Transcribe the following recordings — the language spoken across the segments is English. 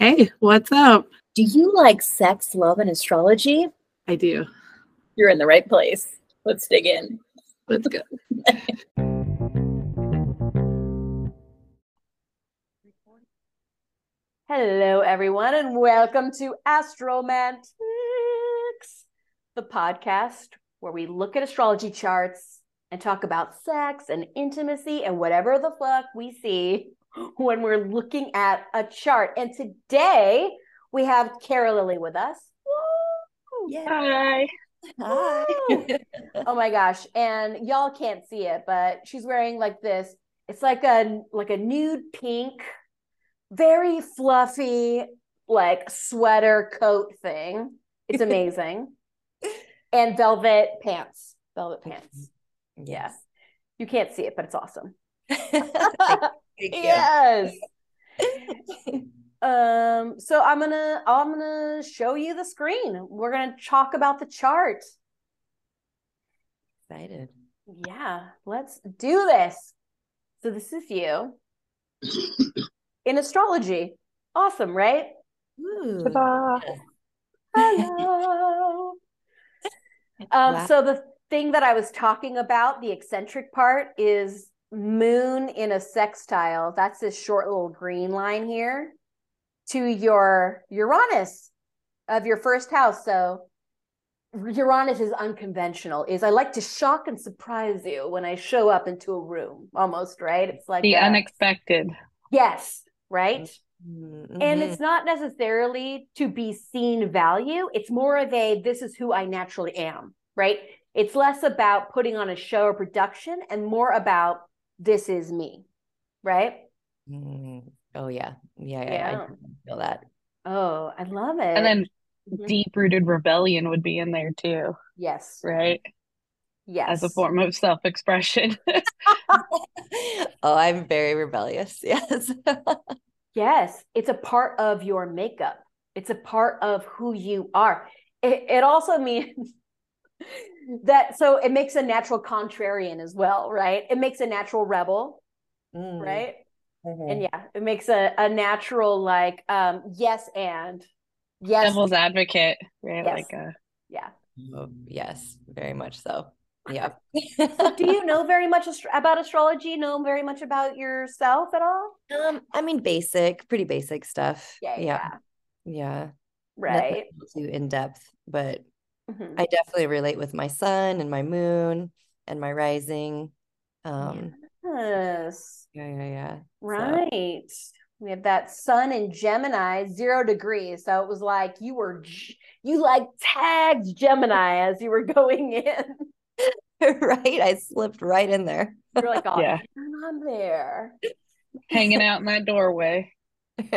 Hey, what's up? Do you like sex, love, and astrology? I do. You're in the right place. Let's dig in. Let's go. Hello, everyone, and welcome to Astromantics, the podcast where we look at astrology charts and talk about sex and intimacy and whatever the fuck we see when we're looking at a chart. And today we have CaraLilly with us. Woo! Yeah. Hi. Hi. oh my gosh and y'all can't see it but she's wearing like this it's like a like a nude pink very fluffy like sweater coat thing it's amazing and velvet pants velvet pants Yes. you can't see it but it's awesome Thank you. Yes um so i'm gonna i'm gonna show you the screen we're gonna talk about the chart Excited. Yeah, let's do this. So this is you in astrology. Awesome, right? Ooh. Hello. um, Wow. so the thing that I was talking about, the eccentric part, is moon in a sextile. That's this short little green line here to your Uranus of your first house. So Uranus is unconventional. Is I like to shock and surprise you when I show up into a room. Almost right. It's like The a- unexpected. yes, right. Mhm. And it's not necessarily to be seen value. It's more of a this is who I naturally am, right? It's less about putting on a show or production and more about this is me, right? Mhm. Oh yeah. Yeah, yeah. Yeah. I feel that. Oh, I love it. And then Mhm. deep rooted rebellion would be in there too, yes, right? yes, As a form of self expression. oh, I'm very rebellious. Yes. yes. It's a part of your makeup. It's a part of who you are. It, it also means that so it makes a natural contrarian as well, right? It makes a natural rebel, Mm. right? Mhm. and yeah it makes a, a natural like um yes and yes Devil's advocate, right? Yes. Like a yeah Oh, yes, very much so. Yeah. so do you know very much ast- about astrology know very much about yourself at all Um, I mean, basic, pretty basic stuff. yeah Yeah. yeah, Yeah. right Nothing too in depth, but Mhm. I definitely relate with my sun and my moon and my rising. Um, yes yeah, yeah, yeah. right we have that sun in gemini zero degrees so it was like you were you like tagged gemini as you were going in Right. I slipped right in there. you're like oh Yeah. i'm there hanging out in that doorway.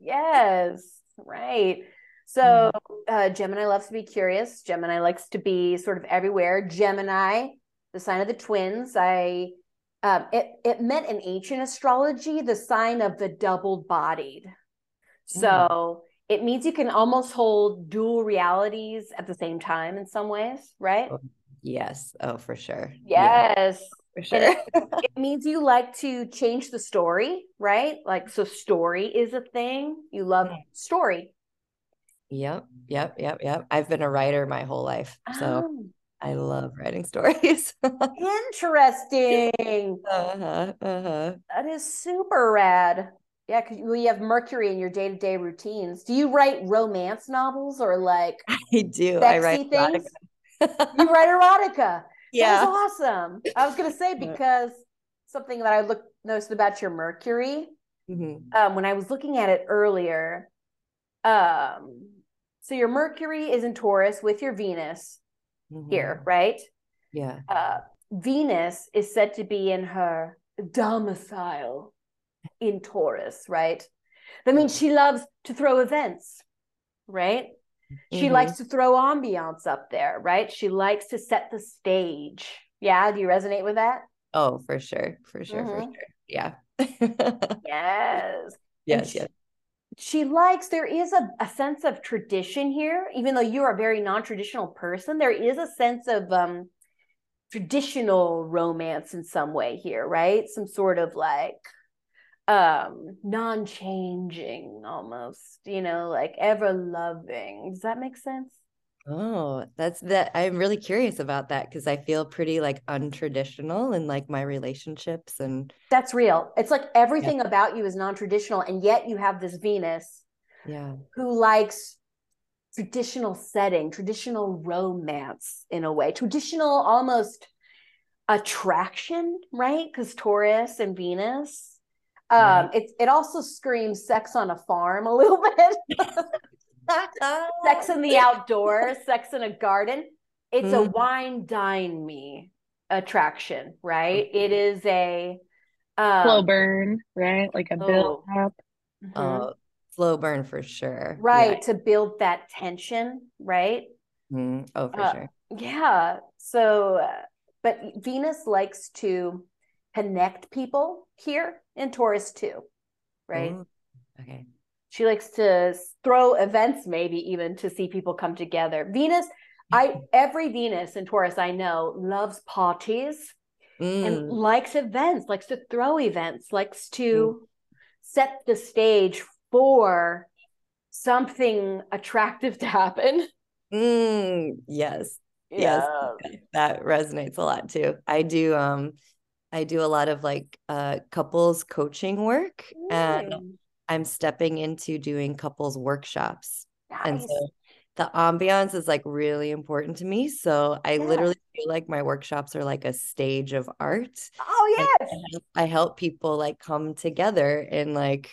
Yes, right. So uh, Gemini loves to be curious. Gemini likes to be sort of everywhere. Gemini, the sign of the twins. I um, it it meant in ancient astrology the sign of the double-bodied. So it means you can almost hold dual realities at the same time in some ways, right? Oh, Yes. Oh, for sure. Yeah, Yes. for sure. it means you like to change the story, right? Like so story is a thing. You love Mhm. story. Yep. Yep. Yep. Yep. I've been a writer my whole life, so Oh, I love writing stories. interesting. Uh-huh. Uh-huh. That is super rad. Yeah, because you have Mercury in your day to day routines. Do you write romance novels or like I do. I write things? erotica. You write erotica. Yeah. That's awesome. I was gonna say because something that I looked noticed about your Mercury, Mhm. um, when I was looking at it earlier, um, so your Mercury is in Taurus with your Venus here, Mhm. right? Yeah. uh, Venus is said to be in her domicile in Taurus, right? That means she loves to throw events, right? She Mhm. likes to throw ambiance up there, right? She likes to set the stage. Yeah, do you resonate with that? Oh, for sure. For sure. For Mhm. sure. Yeah. Yes. Yes. she- Yes. She likes, there is a, a sense of tradition here, even though you're a very non traditional person, there is a sense of um, traditional romance in some way here, right? Some sort of like um non-changing almost, you know, like ever loving. Does that make sense? Oh, that's that. I'm really curious about that because I feel pretty like untraditional in like my relationships and That's real. It's like everything about you is non-traditional and yet you have this Venus yeah. who likes traditional setting, traditional romance in a way, traditional almost attraction, right? Because Taurus and Venus. Um, Right. it it also screams sex on a farm a little bit. sex in the outdoors, sex in a garden. It's a Mhm. wine dine me attraction, right? It is a um, Slow burn, right? Like a build Oh. up. mhm. Oh, slow burn for sure. right to build that tension, right? Yeah. Mhm. Oh, for Uh, sure. Yeah. So, uh, but Venus likes to connect people here in Taurus too, right? Ooh, Okay. She likes to throw events, maybe even to see people come together. Venus, I every Venus in Taurus I know loves parties and Mm, likes events, likes to throw events, likes to set the stage for something attractive to happen. mm, yes. Yes. That resonates a lot too. I do um I do a lot of like uh couples coaching work and Mm, I'm stepping into doing couples workshops. And so the ambiance is like really important to me. So I Yeah. literally feel like my workshops are like a stage of art. Oh yes. I help, I help people like come together and like,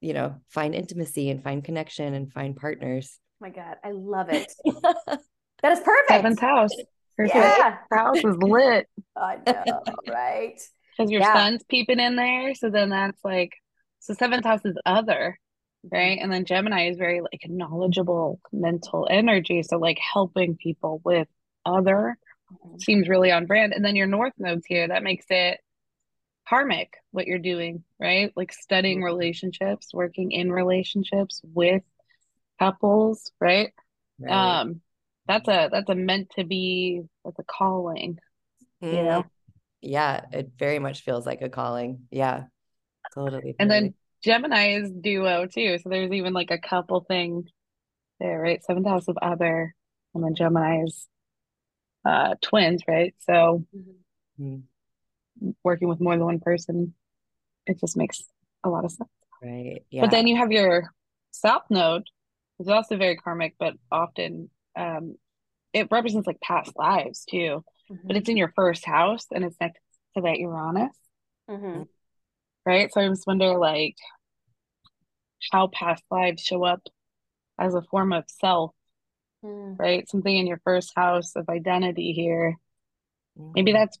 you know, find intimacy and find connection and find partners. my God, I love it. That is perfect. Seventh house. Perfect. Yeah, The House is lit I know, right? because your Yeah. sun's peeping in there. So then that's like, so seventh house is other, Mm-hmm. right? And then Gemini is very like knowledgeable mental energy. So like helping people with other Mhm. seems really on brand. And then your north nodes here, that makes it karmic what you're doing, right? Like studying Mhm. relationships, working in relationships with couples, right? Right. Um, that's a that's a meant to be that's a calling, you know. Mm, yeah, it very much feels like a calling. Yeah, totally, And then Gemini is duo too. So there's even like a couple thing there, right? Seventh house of other, and then Gemini is uh twins, right? So Mhm. Mm, working with more than one person, it just makes a lot of sense. right. Yeah. But then you have your South Node, which is also very karmic, but often um it represents like past lives too. But Mhm. it's in your first house and it's next to that Uranus, Mhm. Right? So I just wonder like how past lives show up as a form of self, Mm. right? Something in your first house of identity here. Maybe Mm, that's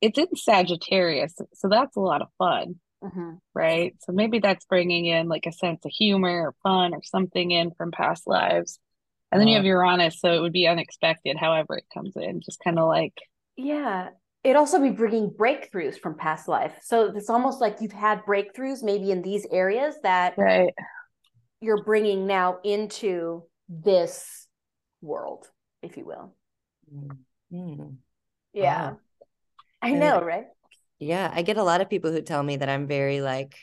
it's in Sagittarius, so that's a lot of fun, Mhm. right? So maybe that's bringing in like a sense of humor or fun or something in from past lives. And then you have Uranus, so it would be unexpected however it comes in, just kind of like, Yeah. It'd also be bringing breakthroughs from past life. So it's almost like you've had breakthroughs maybe in these areas that right, you're bringing now into this world, if you will. mm, mm. Yeah. Wow. I know, right? Yeah, I get a lot of people who tell me that I'm very like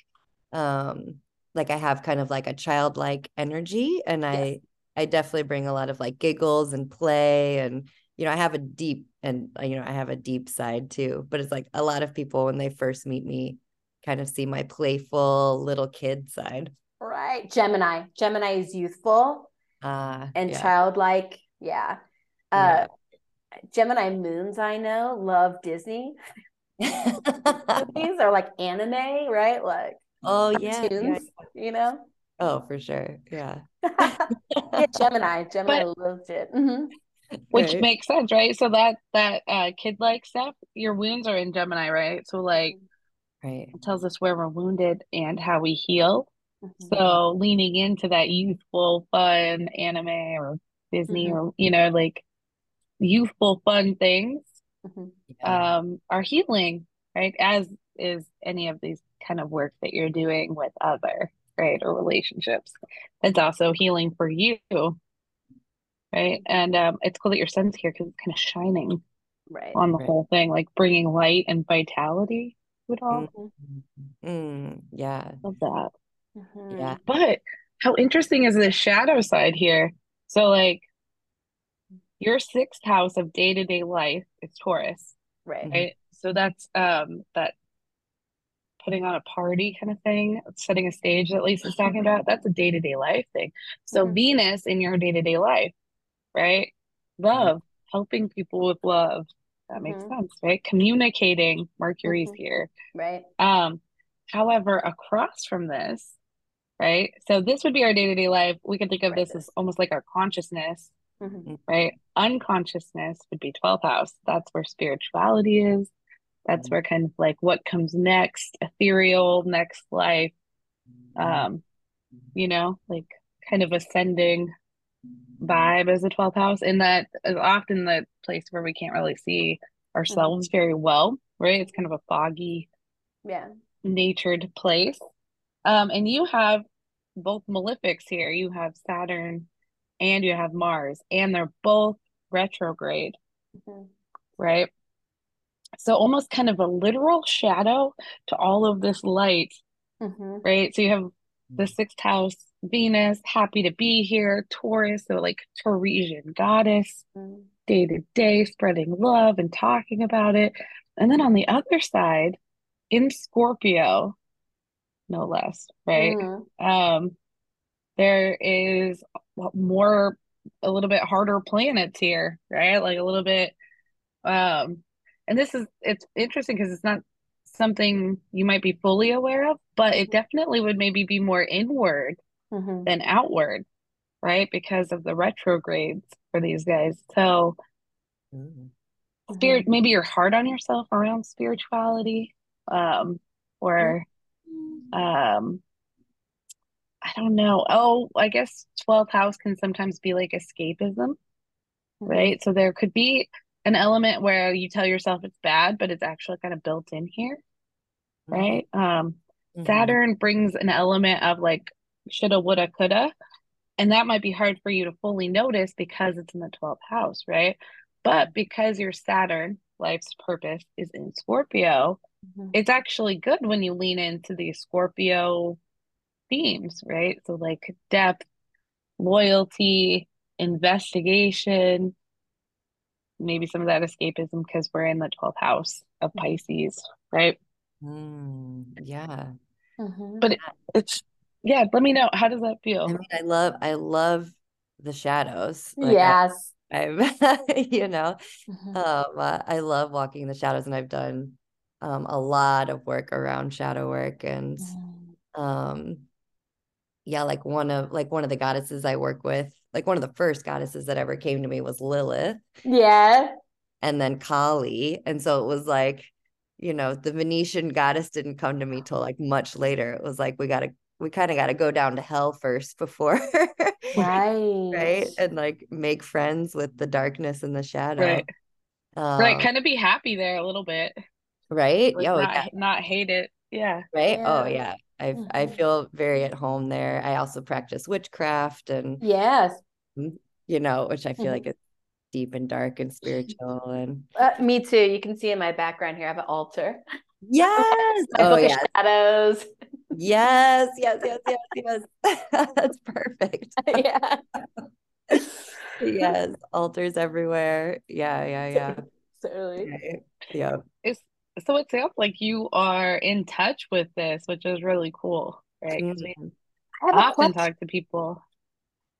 um like I have kind of like a childlike energy and Yes. I I definitely bring a lot of like giggles and play and you know I have a deep and uh, you know I have a deep side too but it's like a lot of people when they first meet me kind of see my playful little kid side. Right. Gemini. Gemini is youthful Uh and yeah. childlike. Yeah. Uh Gemini moons I know love Disney. These are like anime, right? Like Oh yeah, yeah. you know? Oh, for sure. Yeah. yeah, Gemini. Gemini loves it. Mhm. Which Right. makes sense, right? So that that uh kid-like stuff, your wounds are in Gemini, right? So like Right. it tells us where we're wounded and how we heal. Mhm. So leaning into that youthful, fun anime or Disney Mhm. or you know, like youthful fun things Mhm. Yeah. um are healing, right? As is any of these kind of work that you're doing with other, right? Or relationships. It's also healing for you, right? And um it's cool that your sun's here because it's kind of shining Right. on the Right. whole thing, like bringing light and vitality. at all? Mm-hmm. Mm, yeah. Love that. Mhm. Yeah. But how interesting is the shadow side here? So, like, your sixth house of day-to-day life is Taurus, Right. right? So that's um that putting on a party kind of thing, setting a stage that Lisa's talking about. That's a day-to-day life thing. So Mhm. Venus in your day-to-day life, right? Love, helping people with love. That makes Mhm. sense, right? Communicating, Mercury's Mhm. here. Right. Um, however, across from this, right? So this would be our day-to-day life. We could think of Right. this as almost like our consciousness, Mhm. right? Unconsciousness would be 12th house. That's where spirituality is. That's Mhm. where kind of like what comes next, ethereal, next life. Um, you know, like kind of ascending vibe as a 12th house. And that is often the place where we can't really see ourselves very well, right? It's kind of a foggy, Yeah. natured place. Um, and you have both malefics here. You have Saturn and you have Mars, and they're both retrograde, Mhm. right? So almost kind of a literal shadow to all of this light, Mhm. right? So you have the sixth house, Venus, happy to be here, Taurus, so like Taurasian goddess, day to day, spreading love and talking about it. And then on the other side, in Scorpio, no less, right? Mhm. Um, there is more, a little bit harder planets here, right? Like a little bit, um, and this is, it's interesting because it's not something you might be fully aware of, but it Mhm. definitely would maybe be more inward Mhm. than outward, right? Because of the retrogrades for these guys. So, Mm. spirit, maybe you're hard on yourself around spirituality, um, or, um, I don't know. Oh, I guess 12th house can sometimes be like escapism, Mhm. right? So there could be an element where you tell yourself it's bad, but it's actually kind of built in here, right? Um, Mhm. Saturn brings an element of like shoulda, woulda, coulda, and that might be hard for you to fully notice because it's in the 12th house, right? But because your Saturn, life's purpose, is in Scorpio, Mhm. it's actually good when you lean into these Scorpio themes, right? So like depth, loyalty, investigation, maybe some of that escapism because we're in the 12th house of Mhm. Pisces, right? Mm, yeah. Mhm. But it, it's yeah, let me know how does that I feel? mean, I love I love the shadows. Like Yes. I'm you know, Mhm. um uh, I love walking in the shadows and I've done um a lot of work around shadow work and Mhm. um yeah, like one of like one of the goddesses I work with, like one of the first goddesses that ever came to me was Lilith Yeah. and then Kali. And so it was like, you know, the Venusian goddess didn't come to me till like much later. It was like we gotta we kind of gotta go down to hell first before Right. right? And like make friends with the darkness and the shadow. Right. Right. Um, Kind of be happy there a little bit. right? Like Oh, not yeah. not hate it. Yeah. Right? Oh, Yeah. Yeah. I I Mhm. feel very at home there. I also practice witchcraft and Yes. you know, which I feel Mhm. like it's deep and dark and spiritual and Uh, me too. You can see in my background here, I have an altar. yes. My Oh book of yes. shadows. Yes, yes, yes, yes, yes. That's perfect. yeah. Yes, altars everywhere. Yeah, yeah, yeah. Totally. Right. Yeah. It's so it sounds like you are in touch with this, which is really cool, right? we Mhm. I have a often question. talk to people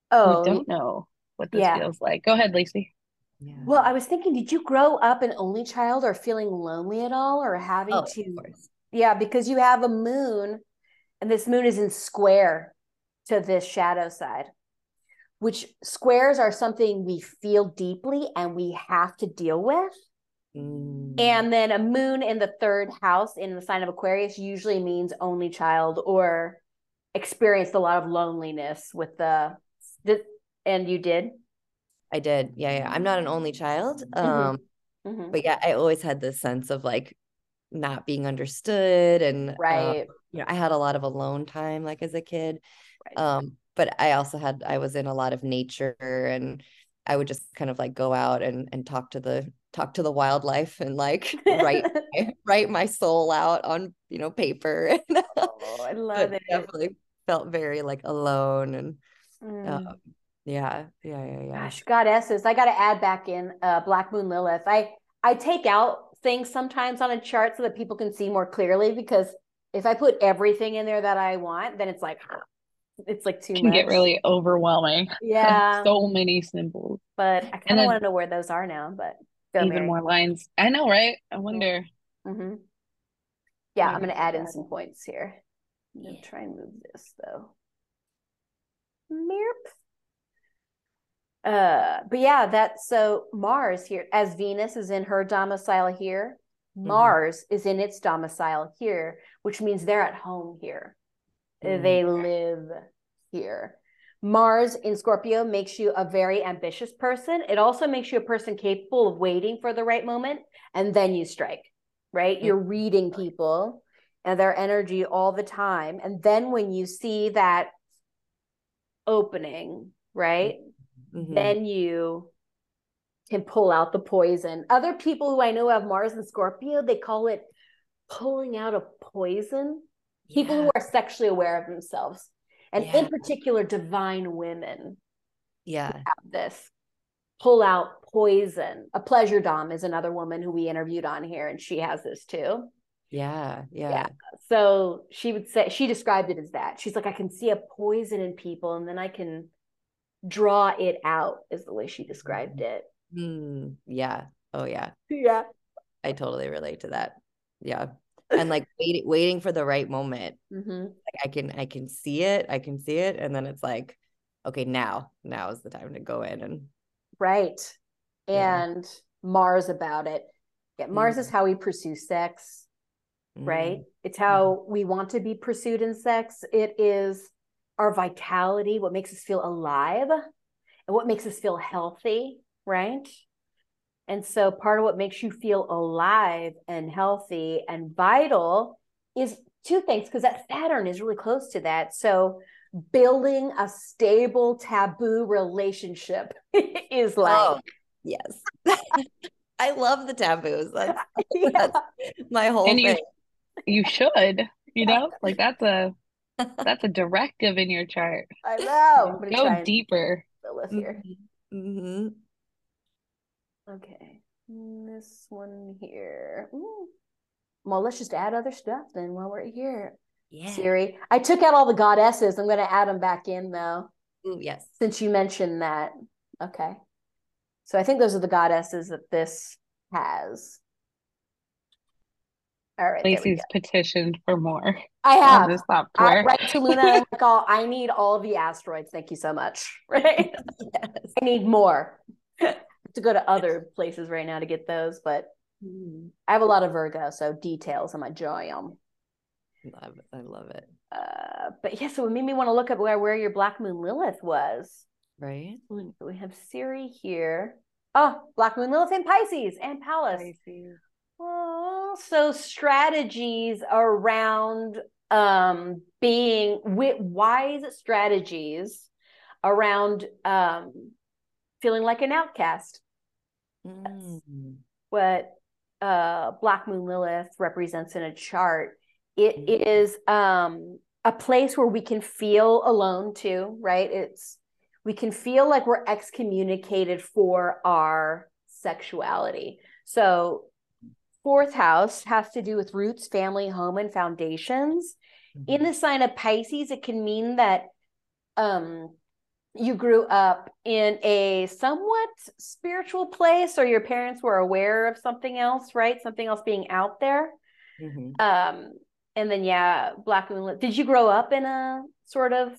Oh, who don't know what this yeah. feels like. Go ahead, Lacey. Yeah. Well, I was thinking, did you grow up an only child or feeling lonely at all or having Oh, to? of. Yeah, because you have a moon and this moon is in square to this shadow side, which squares are something we feel deeply and we have to deal with. Mm. And then a moon in the third house in the sign of Aquarius usually means only child or experienced a lot of loneliness with the, the and you did? I did. Yeah, yeah. I'm not an only child. Mhm. Um, Mhm. but yeah, I always had this sense of like not being understood and um, Right. you know, I had a lot of alone time like as a kid. Right. Um, but I also had I was in a lot of nature and I would just kind of like go out and and talk to the talk to the wildlife and like write write my soul out on you know paper. oh, I love it. Definitely felt very like alone and mm. um, yeah, yeah, yeah, yeah. Gosh, goddesses, I got to add back in uh, Black Moon Lilith. I I take out things sometimes on a chart so that people can see more clearly because if I put everything in there that I want, then it's like it's like too can much. get really overwhelming. Yeah, so many symbols. But I kind of want to know where those are now. But Go, even Mary. more lines. I know, right? I wonder. Mm-hmm. Yeah, I'm going to add in some points here. I'm going to try and move this though. Merp. Uh, but yeah, that's so Mars here, as Venus is in her domicile here, mm-hmm. Mars is in its domicile here, which means they're at home here. Mm-hmm. They live here. Mars in Scorpio makes you a very ambitious person. It also makes you a person capable of waiting for the right moment and then you strike, right? Mm-hmm. You're reading people and their energy all the time. And then when you see that opening, right? Mm-hmm. Then you can pull out the poison. Other people who I know have Mars and Scorpio, they call it pulling out a poison. Yeah. People who are sexually aware of themselves and yeah. in particular divine women yeah. have this pull out poison. A pleasure dom is another woman who we interviewed on here and she has this too. Yeah, yeah. Yeah. So she would say she described it as that. She's like i can see a poison in people and then i can draw it out is the way she described it. Mm, yeah. Oh yeah. Yeah. I totally relate to that. Yeah and like waiting waiting for the right moment mm-hmm. like i can i can see it i can see it and then it's like okay now now is the time to go in and right and yeah. mars about it yeah mars mm-hmm. is how we pursue sex right mm-hmm. it's how mm-hmm. we want to be pursued in sex it is our vitality what makes us feel alive and what makes us feel healthy right and so part of what makes you feel alive and healthy and vital is two things, because that Saturn is really close to that. So building a stable taboo relationship is like oh, yes. I love the taboos. That's, yeah. that's my whole and thing. You, you should, you know, like that's a that's a directive in your chart. I know. Go deeper. Here. Mm-hmm. Okay, this one here. Ooh. Well, let's just add other stuff then while we're here. Yeah. Siri, I took out all the goddesses. I'm going to add them back in though. Ooh, yes. Since you mentioned that. Okay. So I think those are the goddesses that this has. All right. Lacey's petitioned for more. I have. This software. I, right to Luna. like, oh, I need all the asteroids. Thank you so much. Right. yes. I need more to go to other places right now to get those, but mm. I have a lot of Virgo, so details I'm enjoying them. Love it. I love it. Uh, but yeah, so it made me want to look up where, where your Black Moon Lilith was. Right. We have Ceres here. Oh, Black Moon Lilith and Pisces and Pallas. Pisces. Oh, so strategies around um being with wise strategies around um feeling like an outcast. Mm. What uh, Black Moon Lilith represents in a chart. It mm. is um, a place where we can feel alone too, right? It's we can feel like we're excommunicated for our sexuality. So, fourth house has to do with roots, family, home, and foundations. Mm-hmm. In the sign of Pisces, it can mean that um, you grew up in a somewhat spiritual place or your parents were aware of something else right? Something else being out there? Mm-hmm. um and then yeah black moonlit. Did you grow up in a sort of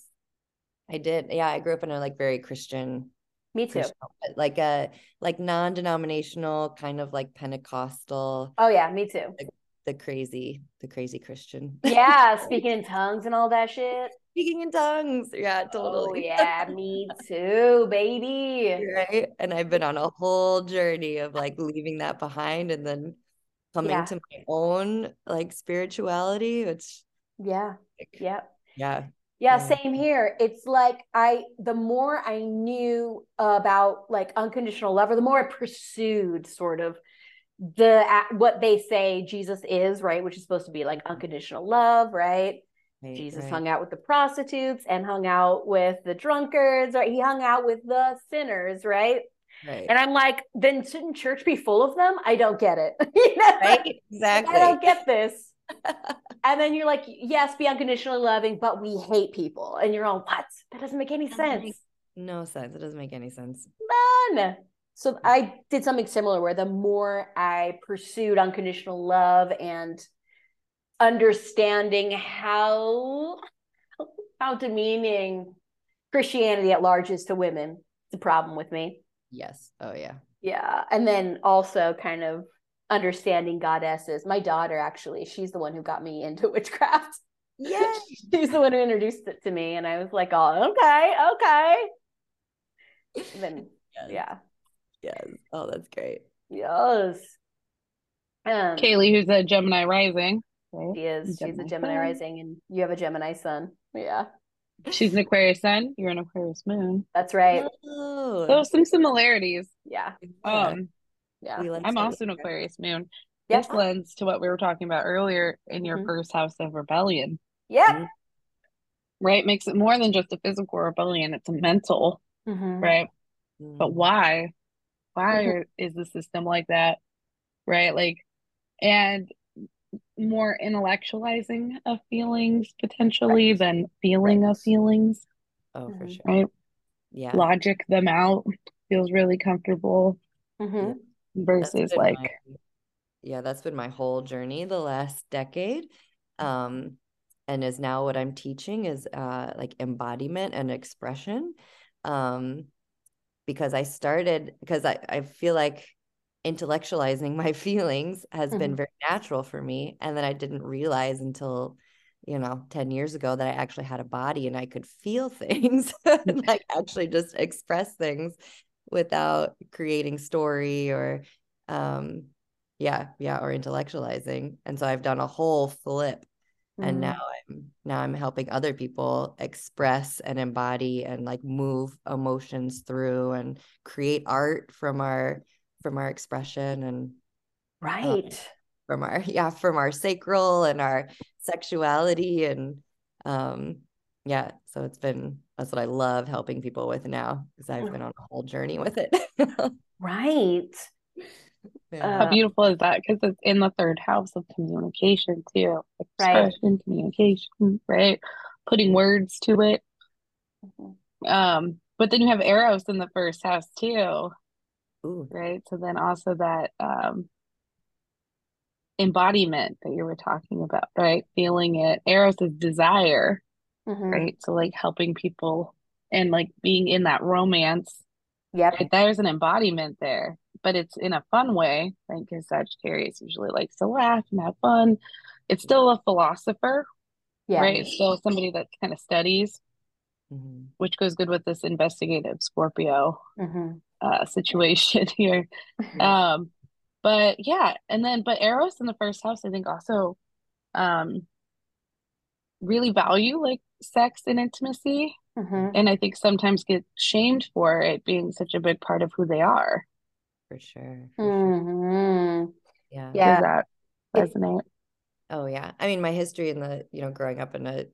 i did. Yeah i grew up in a like very christian me too. Christian, like a like non-denominational kind of like pentecostal oh yeah me too. like the crazy the crazy christian yeah speaking in tongues and all that shit speaking in tongues. Yeah, oh, totally. Oh, yeah, me too, baby. Right. And I've been on a whole journey of like leaving that behind and then coming yeah. to my own like spirituality, which yeah. Like, yeah. Yeah. Yeah, Yeah. same here. It's like I the more I knew about like unconditional love, or the more I pursued sort of the what they say Jesus is, right? Which is supposed to be like unconditional love, right? Right, Jesus right, hung out with the prostitutes and hung out with the drunkards, right? He hung out with the sinners, right? right. And I'm like, then shouldn't church be full of them? I don't get it. You know? right? Exactly. I don't get this. and then you're like, yes, be unconditionally loving, but we hate people. And you're all, what? That doesn't make any sense. no sense. It doesn't make any sense. None. So I did something similar where the more I pursued unconditional love and understanding how how demeaning Christianity at large is to women, it's a problem with me. Yes. Oh yeah. Yeah. And then also kind of understanding goddesses. My daughter, actually, she's the one who got me into witchcraft. Yeah. she's the one who introduced it to me. And I was like, oh, okay, okay. And then, Yes. yeah. Yes. Oh, that's great. Yes. Um, Kaylee, who's a Gemini rising. right? she is. She's a Gemini Gemini sun. rising, and you have a Gemini sun. Yeah, She's an Aquarius sun. You're an Aquarius moon. that's right. Oh, So some similarities. Yeah, yeah. Um, yeah. I'm also an. Aquarius moon. Yep. This lends to what we were talking about earlier in your Mhm. first house of rebellion, Yep. right? Makes it more than just a physical rebellion, it's a mental, Mhm. right? But Mm. why? Why are- is the system like that? Right? Like, and more intellectualizing of feelings potentially Right. than feeling of feelings, Oh, for Mhm. sure. right? Yeah. Logic them out feels really comfortable Mhm. Versus like, my, yeah, that's been my whole journey the last decade. Um, and is now what I'm teaching is uh like embodiment and expression. Um, because I started because I, I feel like intellectualizing my feelings has been Mhm. very natural for me. And then I didn't realize until, you know, 10 years ago that I actually had a body and I could feel things and like actually just express things without creating story or um yeah, yeah, or intellectualizing. And so I've done a whole flip and Mhm. now I'm now I'm helping other people express and embody and like move emotions through and create art from our from our expression and Right. from our yeah from our sacral and our sexuality and um yeah so it's been that's what I love helping people with now because I've been on a whole journey with it Right. Yeah. how Uh, beautiful is that? Because it's in the third house of communication too, Right. expression, communication, right? Putting words to it. Mhm. Um, but then you have Eros in the first house too, Ooh, right? So then also that um embodiment that you were talking about, right? Feeling it. Eros is desire, Mhm. right? So like helping people and like being in that romance, Yeah, right? There's an embodiment there, but it's in a fun way, right? Because Sagittarius usually likes to laugh and have fun. It's still a philosopher, Yeah. right? It's still somebody that kind of studies, mhm. which goes good with this investigative Scorpio Mhm. uh situation here. Yeah. Um, but yeah, and then but Eros in the first house, I think also um really value like sex and intimacy, Mhm. and I think sometimes get shamed for it being such a big part of who they are. For sure for sure Mhm. yeah Yeah. Does that It- resonate? Oh yeah. I mean, my history in the, you know, growing up in a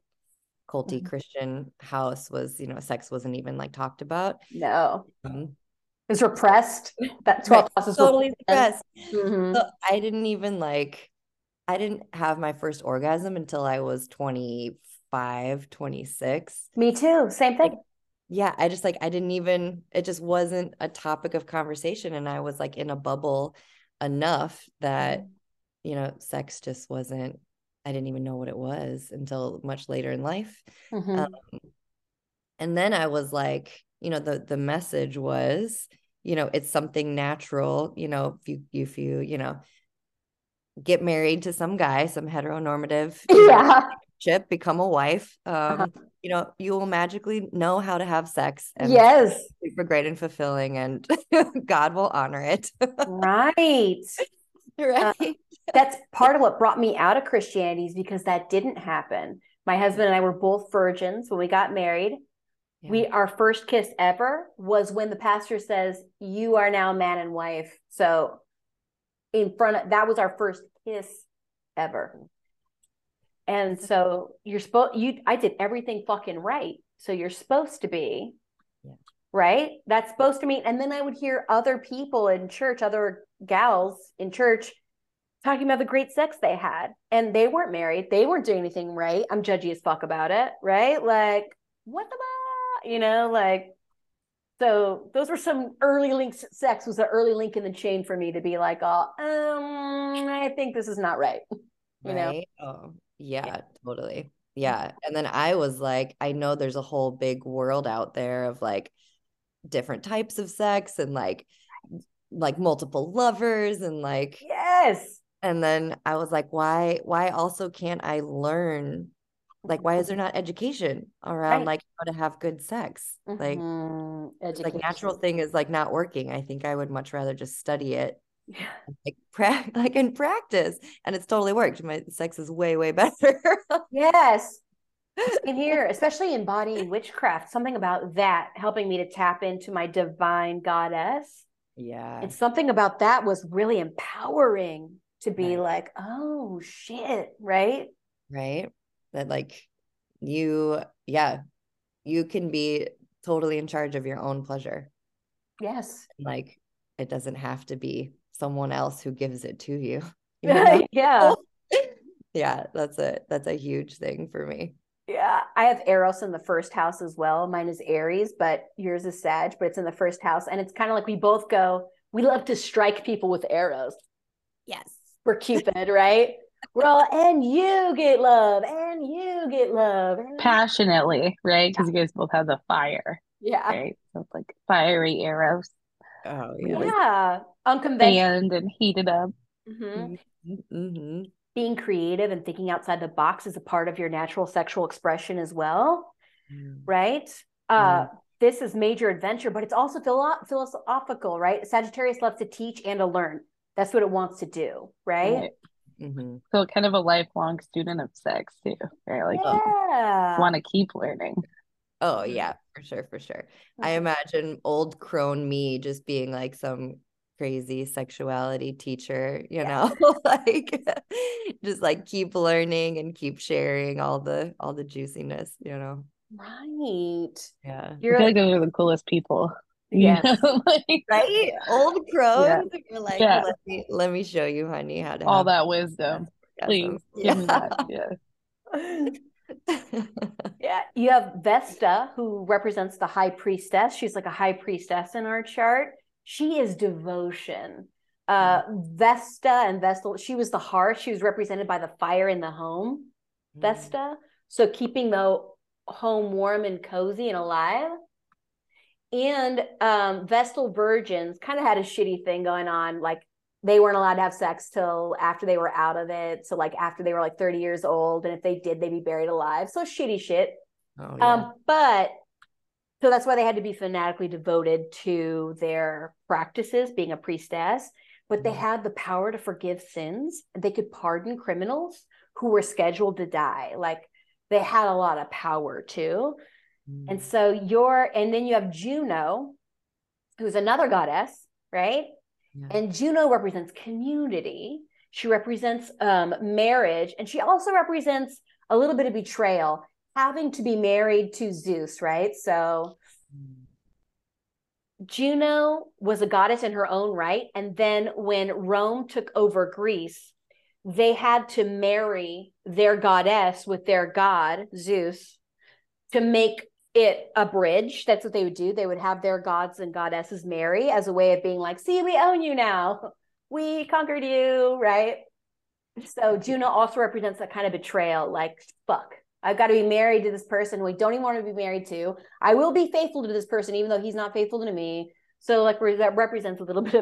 culty Mhm. Christian house was, you know, sex wasn't even like talked about. No. Um, It's repressed. That right, 12 house is totally repressed. suppressed. Mhm. So I didn't even like, I didn't have my first orgasm until I was 25, 26. Me too. Same thing. Yeah, I just like, I didn't even, it just wasn't a topic of conversation. And I was like in a bubble enough that, you know, sex just wasn't, I didn't even know what it was until much later in life. Mhm. Um, and then I was like, you know, the the message was, you know, it's something natural, you know, if you if you, you know, get married to some guy, some heteronormative know, yeah. ship, become a wife, um, Uh-huh. You know, you will magically know how to have sex and Yes. super great and fulfilling and God will honor it. Right. right. Uh, that's part of what brought me out of Christianity is because that didn't happen. My husband and I were both virgins when we got married. Yeah. We our first kiss ever was when the pastor says, "You are now man and wife." So, in front of that was our first kiss ever. And so you're supposed you I did everything fucking right. So you're supposed to be Yeah. right. That's supposed to mean. And then I would hear other people in church, other gals in church talking about the great sex they had and they weren't married they weren't doing anything right i'm judgy as fuck about it right like what the you know like so those were some early links sex was an early link in the chain for me to be like oh um i think this is not right you know? Oh, yeah, totally. Yeah. And then I was like, I know there's a whole big world out there of like different types of sex and like like multiple lovers and like yes and then I was like, why why also can't I learn like why is there not education around Right. like how to have good sex? Like Mhm. it's like natural thing is like not working. I think I would much rather just study it Yeah. like pra- like in practice and it's totally worked. My sex is way way better. Yes. In here, especially embodying witchcraft, something about that helping me to tap into my divine goddess. yeah. And something about that was really empowering to be Right. like, oh shit, right? right? That like you, yeah, you can be totally in charge of your own pleasure. Yes. Like it doesn't have to be someone else who gives it to you. you know? yeah. yeah, that's a that's a huge thing for me. Yeah. I have Eros in the first house as well. Mine is Aries, but yours is Sag, but it's in the first house. And it's kind of like we both go, we love to strike people with arrows. Yes. We're Cupid, right? We're all, and you get love, and you get love. Passionately, right? Because you guys both have the fire, Yeah. right? So it's like fiery arrows, Oh Really? Yeah. Unconventional. fanned and heated up. Mhm. hmm Being creative and thinking outside the box is a part of your natural sexual expression as well, right? Uh, This is major adventure, but it's also philo- philosophical, right? Sagittarius loves to teach and to learn. That's what it wants to do, right? Right. hmm So kind of a lifelong student of sex too, right? Like you Yeah. want to keep learning. Oh yeah, for sure, for sure. I Mhm. imagine old crone me just being like some crazy sexuality teacher, you Yeah. know, like just like keep learning and keep sharing all the all the juiciness, you know. Right. Yeah. You're feel like those are the coolest people. you yes. Like, Right? Old crones. You're like, Yeah. let me let me show you, honey, how to all have that wisdom. Please orgasms." give me that. Yeah. Yeah, you have Vesta, who represents the high priestess. She's like a high priestess in our chart. She is devotion. Uh, Vesta and Vestal, she was the hearth. She was represented by the fire in the home, Vesta. So keeping the home warm and cozy and alive. And um, Vestal virgins kind of had a shitty thing going on. Like they weren't allowed to have sex till after they were out of it. So like after they were like 30 years old. And if they did, they'd be buried alive. So shitty shit. Oh yeah. Um, but so that's why they had to be fanatically devoted to their practices, being a priestess. But they Mhm. had the power to forgive sins. They could pardon criminals who were scheduled to die. Like they had a lot of power too. And Mm. so you're, and then you have Juno, who's another goddess, right? Yeah. And Juno represents community. She represents um, marriage, and she also represents a little bit of betrayal, having to be married to Zeus, right? So Mm. Juno was a goddess in her own right. And then when Rome took over Greece, they had to marry their goddess with their god, Zeus, to make it a bridge. That's what they would do. They would have their gods and goddesses marry as a way of being like, see, we own you now. We conquered you, right? So Juno also represents that kind of betrayal, like, fuck, I've got to be married to this person we don't even want to be married to. I will be faithful to this person, even though he's not faithful to me. So, like, that represents a little bit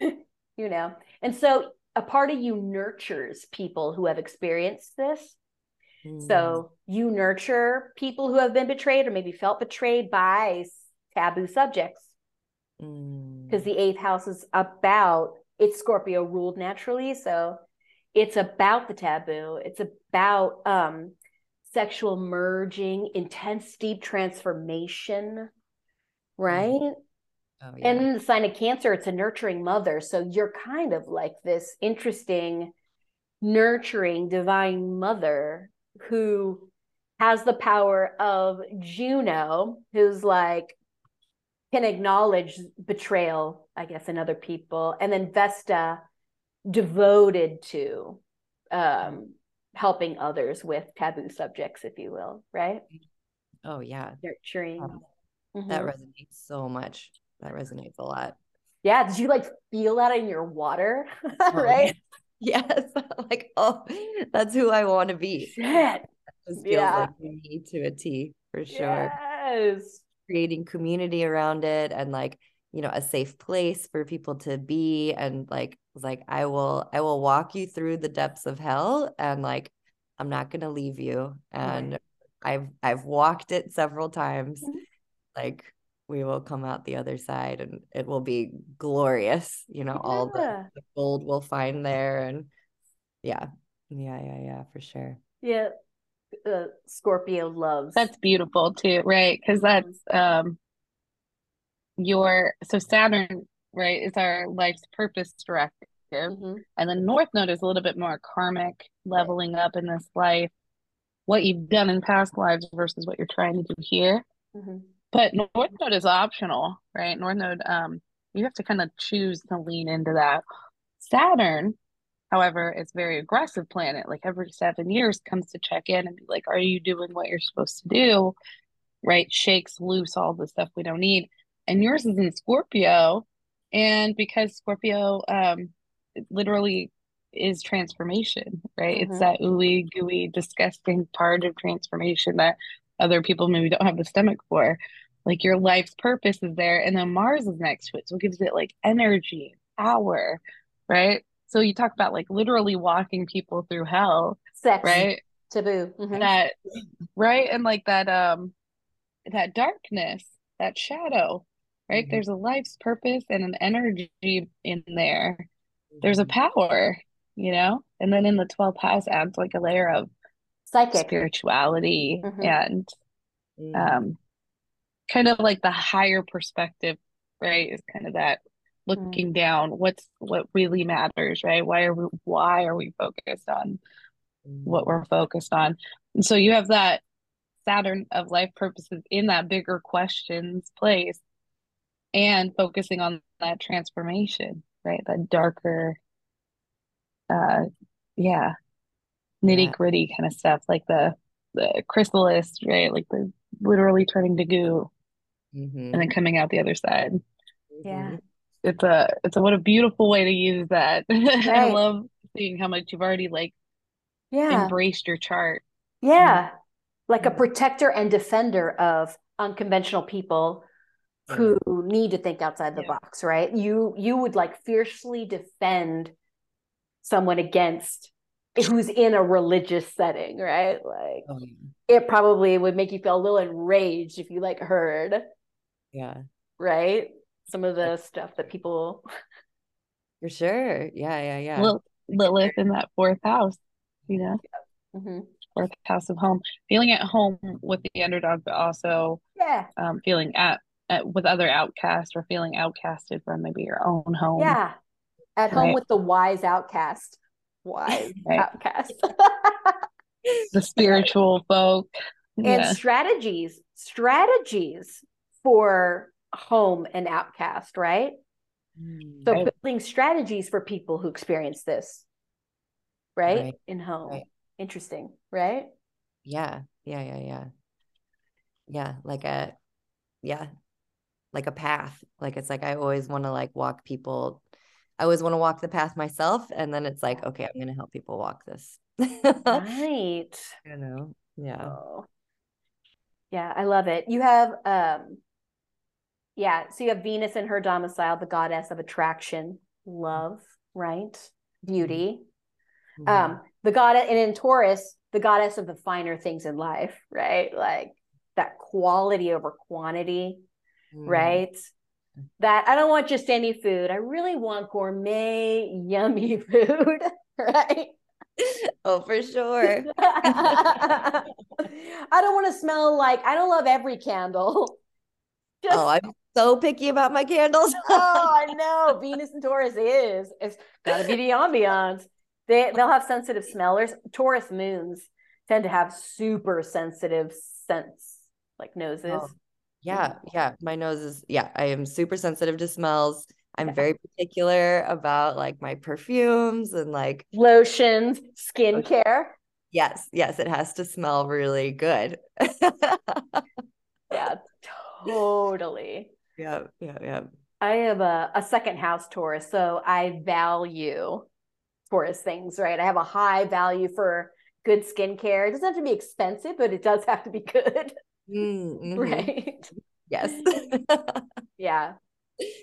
of, you know. And so, a part of you nurtures people who have experienced this. Mm. So, you nurture people who have been betrayed or maybe felt betrayed by taboo subjects Mm. because the eighth house is about it's Scorpio ruled naturally. So, it's about the taboo. It's about um, sexual merging, intense, deep transformation, right? Oh, yeah. And the sign of Cancer, it's a nurturing mother. So you're kind of like this interesting, nurturing, divine mother who has the power of Juno, who's like, can acknowledge betrayal, I guess, in other people. And then Vesta, devoted to um, helping others with taboo subjects, if you will, right? oh yeah. Nurturing. Um, Mhm. That resonates so much. That resonates a lot. yeah. Did you like feel that in your water? Oh, right? Yes. like, oh, that's who I want to be. Shit. This feels Yeah. like me to a T for sure. Yes. Creating community around it and like, you know, a safe place for people to be. And like, like, I will, I will walk you through the depths of hell and like, I'm not gonna leave you. And I've I've walked it several times. Mhm. Like we will come out the other side and it will be glorious. You know, all the, the gold we'll find there. And yeah, yeah, yeah, yeah, for sure. Yeah. Uh, Scorpio loves. That's beautiful too, right? Because that's um your so Saturn, right, is our life's purpose directive. Mhm. And the North Node is a little bit more karmic, leveling up in this life, what you've done in past lives versus what you're trying to do here. Mhm. But North Node is optional, right? North Node, um, you have to kind of choose to lean into that. Saturn, however, is very aggressive planet. Like every seven years comes to check in and be like, are you doing what you're supposed to do? Right? Shakes loose all the stuff we don't need. And yours is in Scorpio. And because Scorpio um literally is transformation, right? Mhm. It's that ooey gooey, disgusting part of transformation that other people maybe don't have the stomach for. Like your life's purpose is there, and then Mars is next to it, so it gives it like energy, power, right? So you talk about like literally walking people through hell, Sex. right? Taboo. Mhm. That right, and like that um that darkness, that shadow, right? Mhm. There's a life's purpose and an energy in there. There's a Mhm. power, you know? And then in the 12th house adds like a layer of Psychic. spirituality Mhm. and Mhm. um kind of like the higher perspective right is kind of that looking down what's what really matters right why are we why are we focused on what Mhm. we're focused on and so you have that saturn of life purposes in that bigger questions place and focusing on that transformation right that darker uh yeah nitty Yeah. gritty kind of stuff like the the chrysalis right like the literally turning to goo Mhm. and then coming out the other side Yeah. Mhm. it's a it's a what a beautiful way to use that I love seeing how much you've already like Yeah. embraced your chart Yeah. Like a protector and defender of unconventional people who need to think outside the Yeah. box, right? You you would like fiercely defend someone against who's in a religious setting, right? Like Oh, yeah. it probably would make you feel a little enraged if you like heard, Yeah, right? Some of the stuff that people for sure. Yeah, yeah, yeah. Lil- Lilith in that fourth house you know Mhm. fourth house of home feeling at home with the underdog but also Yeah. um feeling at, at with other outcasts or feeling outcasted from maybe your own home Yeah. At home Right. with the wise outcast. Wise Right. outcast. the spiritual folk and yeah strategies, strategies for home and outcast, right? Mm, So Right. building strategies for people who experience this, right? Right. In home. Right. Interesting, right? Yeah, yeah, yeah, yeah. Yeah, like a yeah, like a path. Like it's like I always want to like walk people. I always want to walk the path myself, and then it's like, okay, I'm gonna help people walk this. Right. You know? Yeah. Oh. Yeah, I love it. You have um yeah, so you have Venus in her domicile, the goddess of attraction, love, right? Beauty. Mhm. Um the goddess and in Taurus, the goddess of the finer things in life, right? Like that quality over quantity, Mhm. right? That I don't want just any food. I really want gourmet, yummy food, right? Oh, for sure. I don't want to smell like I don't love every candle. Just, oh, I'm so picky about my candles. oh, I know. Venus and Taurus is. It's gotta be the ambiance. They they'll have sensitive smellers. Taurus moons tend to have super sensitive scents, like noses. Oh, yeah, yeah. My nose is yeah, I am super sensitive to smells. I'm yeah. very particular about like my perfumes and like lotions, oh, skincare. Yes, yes, it has to smell really good. yeah, totally. Yeah, yeah, yeah. I have a, a second house Taurus, so I value Taurus things, right? I have a high value for good skincare. It doesn't have to be expensive, but it does have to be good. Mm-hmm. Right. Yes. yeah.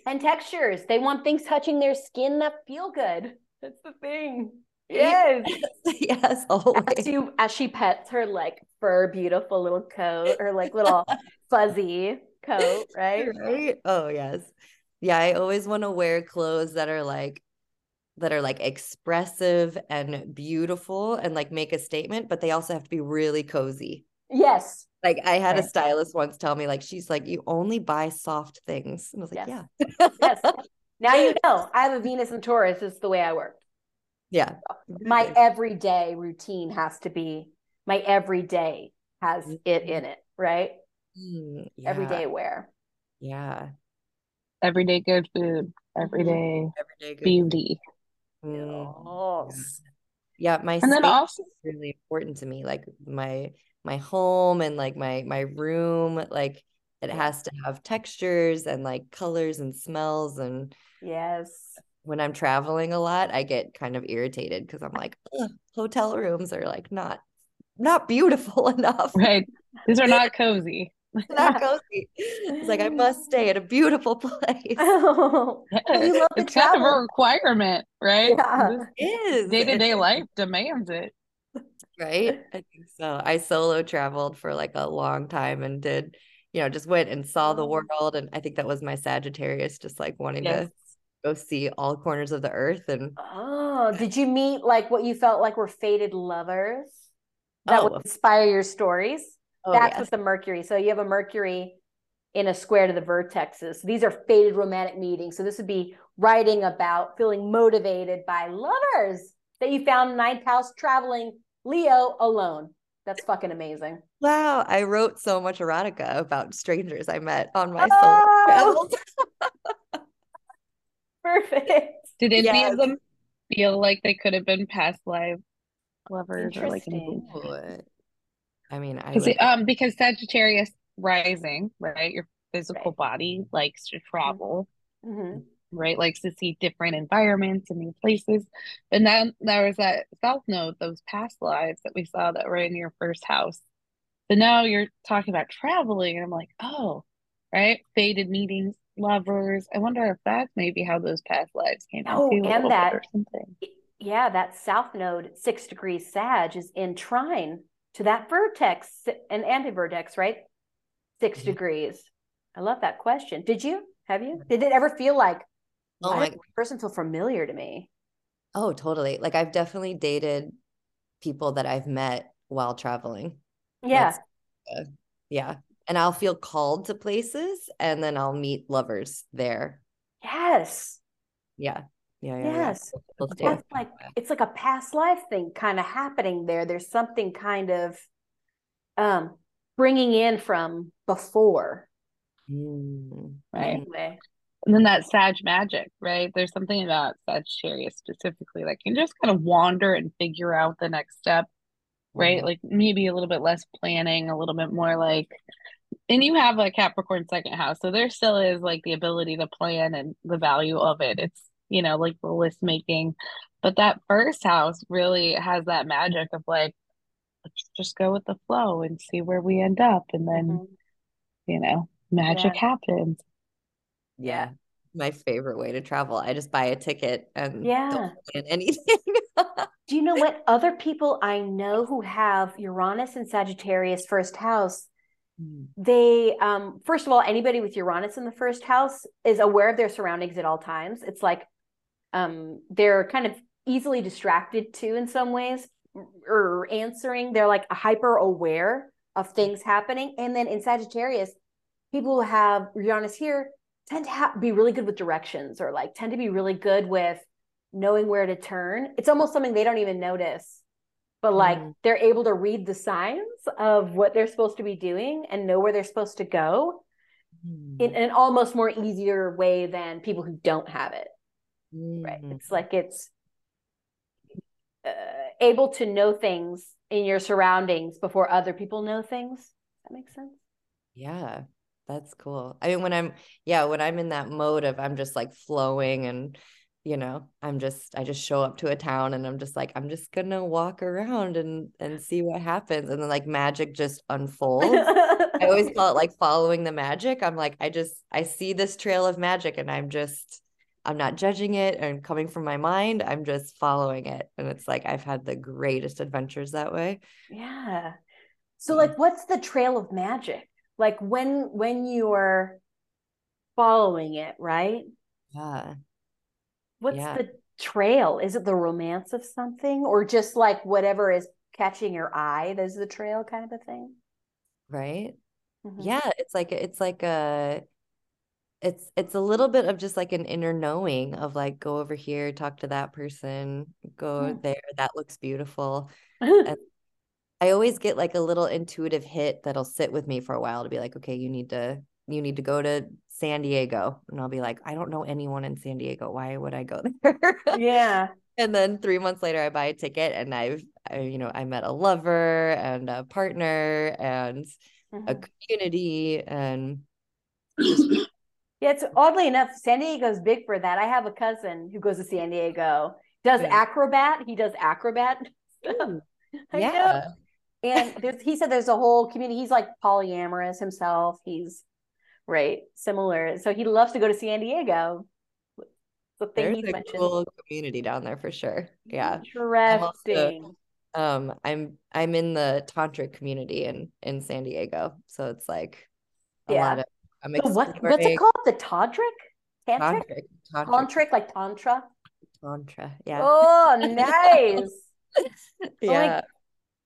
And textures. They want things touching their skin that feel good. That's the thing. Yes. yes. Always. As, she, as she pets her like fur, beautiful little coat, or like little fuzzy coat, right? Right. Oh yes. Yeah, I always want to wear clothes that are like that are like expressive and beautiful and like make a statement, but they also have to be really cozy. Yes. Like I had right. a stylist once tell me, like, she's like, you only buy soft things. And I was like, yes. yeah. yes. Now you know I have a Venus and Taurus. It's the way I work. Yeah. My everyday routine has to be my everyday has it in it, right? Mm, yeah. Everyday wear. Yeah. Everyday good food. Everyday, everyday good beauty. Mm. Yes. Yeah, my and then also really important to me. Like my my home and like my my room, like it has to have textures and like colors and smells and yes. When I'm traveling a lot, I get kind of irritated because I'm like, hotel rooms are like not not beautiful enough. Right. These are not cozy. not cozy. It's like I must stay at a beautiful place. Oh, it's kind of a requirement, right? Yeah. It is. Day to day life demands it. Right? I think so. I solo traveled for like a long time and did, you know, just went and saw the mm. world. And I think that was my Sagittarius, just like wanting yes. to go see all corners of the earth. And oh, did you meet like what you felt like were fated lovers that oh. would inspire your stories? Oh, That's yes. with the Mercury. So you have a Mercury in a square to the vertexes. These are fated romantic meetings. So this would be writing about feeling motivated by lovers that you found ninth house traveling Leo alone. That's fucking amazing. Wow. I wrote so much erotica about strangers I met on my oh! solo Perfect. Did any yes. of them feel like they could have been past life lovers or like? I mean, I would... um because Sagittarius rising, right? Your physical right. body likes to travel, mm-hmm. Right? Likes to see different environments and new places. But then there was that South Node, those past lives that we saw that were in your first house. But now you're talking about traveling, and I'm like, oh, right, Faded meetings, lovers. I wonder if that's maybe how those past lives came out. Oh, and that, yeah, that South Node, six degrees Sag, is in trine to that vertex and anti-vertex, right? 6 mm-hmm. degrees. I love that question. Did you? Have you? Did it ever feel like oh my person feel familiar to me? Oh, totally. Like I've definitely dated people that I've met while traveling. Yeah. Uh, yeah. And I'll feel called to places and then I'll meet lovers there. Yes. Yeah. Yeah, yeah yes yeah. that's like it's like a past life thing kind of happening there there's something kind of um bringing in from before mm, right anyway. And then that sag magic right there's something about sagittarius specifically that can just kind of wander and figure out the next step right mm-hmm. like maybe a little bit less planning a little bit more like and you have a capricorn second house so there still is like the ability to plan and the value of it it's you know, like the list making. But that first house really has that magic of like, let's just go with the flow and see where we end up. And then, mm-hmm. you know, magic yeah. happens. Yeah. My favorite way to travel. I just buy a ticket and yeah. don't plan anything. Do you know what other people I know who have Uranus and Sagittarius first house? Hmm. They, um, first of all, anybody with Uranus in the first house is aware of their surroundings at all times. It's like um, they're kind of easily distracted too in some ways or answering they're like hyper aware of things happening. And then in Sagittarius, people who have Uranus here tend to have, be really good with directions or like tend to be really good with knowing where to turn. It's almost something they don't even notice, but like mm. they're able to read the signs of what they're supposed to be doing and know where they're supposed to go mm. in an almost more easier way than people who don't have it. Mm. Right. It's like it's uh, able to know things in your surroundings before other people know things. that makes sense? Yeah. That's cool. I mean, when I'm, yeah, when I'm in that mode of I'm just like flowing and, you know, I'm just, I just show up to a town and I'm just like, I'm just gonna walk around and and see what happens. And then like magic just unfolds. I always call it like following the magic. I'm like, I just, I see this trail of magic and I'm just, I'm not judging it and coming from my mind. I'm just following it. And it's like I've had the greatest adventures that way. Yeah. So, like, what's the trail of magic? Like when when you're following it right yeah what's yeah. the trail is it the romance of something or just like whatever is catching your eye there's the trail kind of a thing right mm-hmm. yeah it's like it's like a it's it's a little bit of just like an inner knowing of like go over here talk to that person go yeah. there that looks beautiful and I always get like a little intuitive hit that'll sit with me for a while to be like, okay, you need to you need to go to San Diego. And I'll be like, I don't know anyone in San Diego. Why would I go there? Yeah. and then three months later I buy a ticket and I've I, you know, I met a lover and a partner and mm-hmm. a community and yeah, it's oddly enough, San Diego's big for that. I have a cousin who goes to San Diego, does acrobat. He does acrobat. yeah and there's he said there's a whole community he's like polyamorous himself he's right similar so he loves to go to san diego. The thing there's a mentioned. cool community down there for sure yeah. Interesting I'm also, um i'm i'm in the tantric community in in san diego so it's like a yeah. lot of I'm so what what's it called? The tantric? Tantric? Tantric, tantric. tantric like tantra? Tantra yeah. Oh nice. Yeah. oh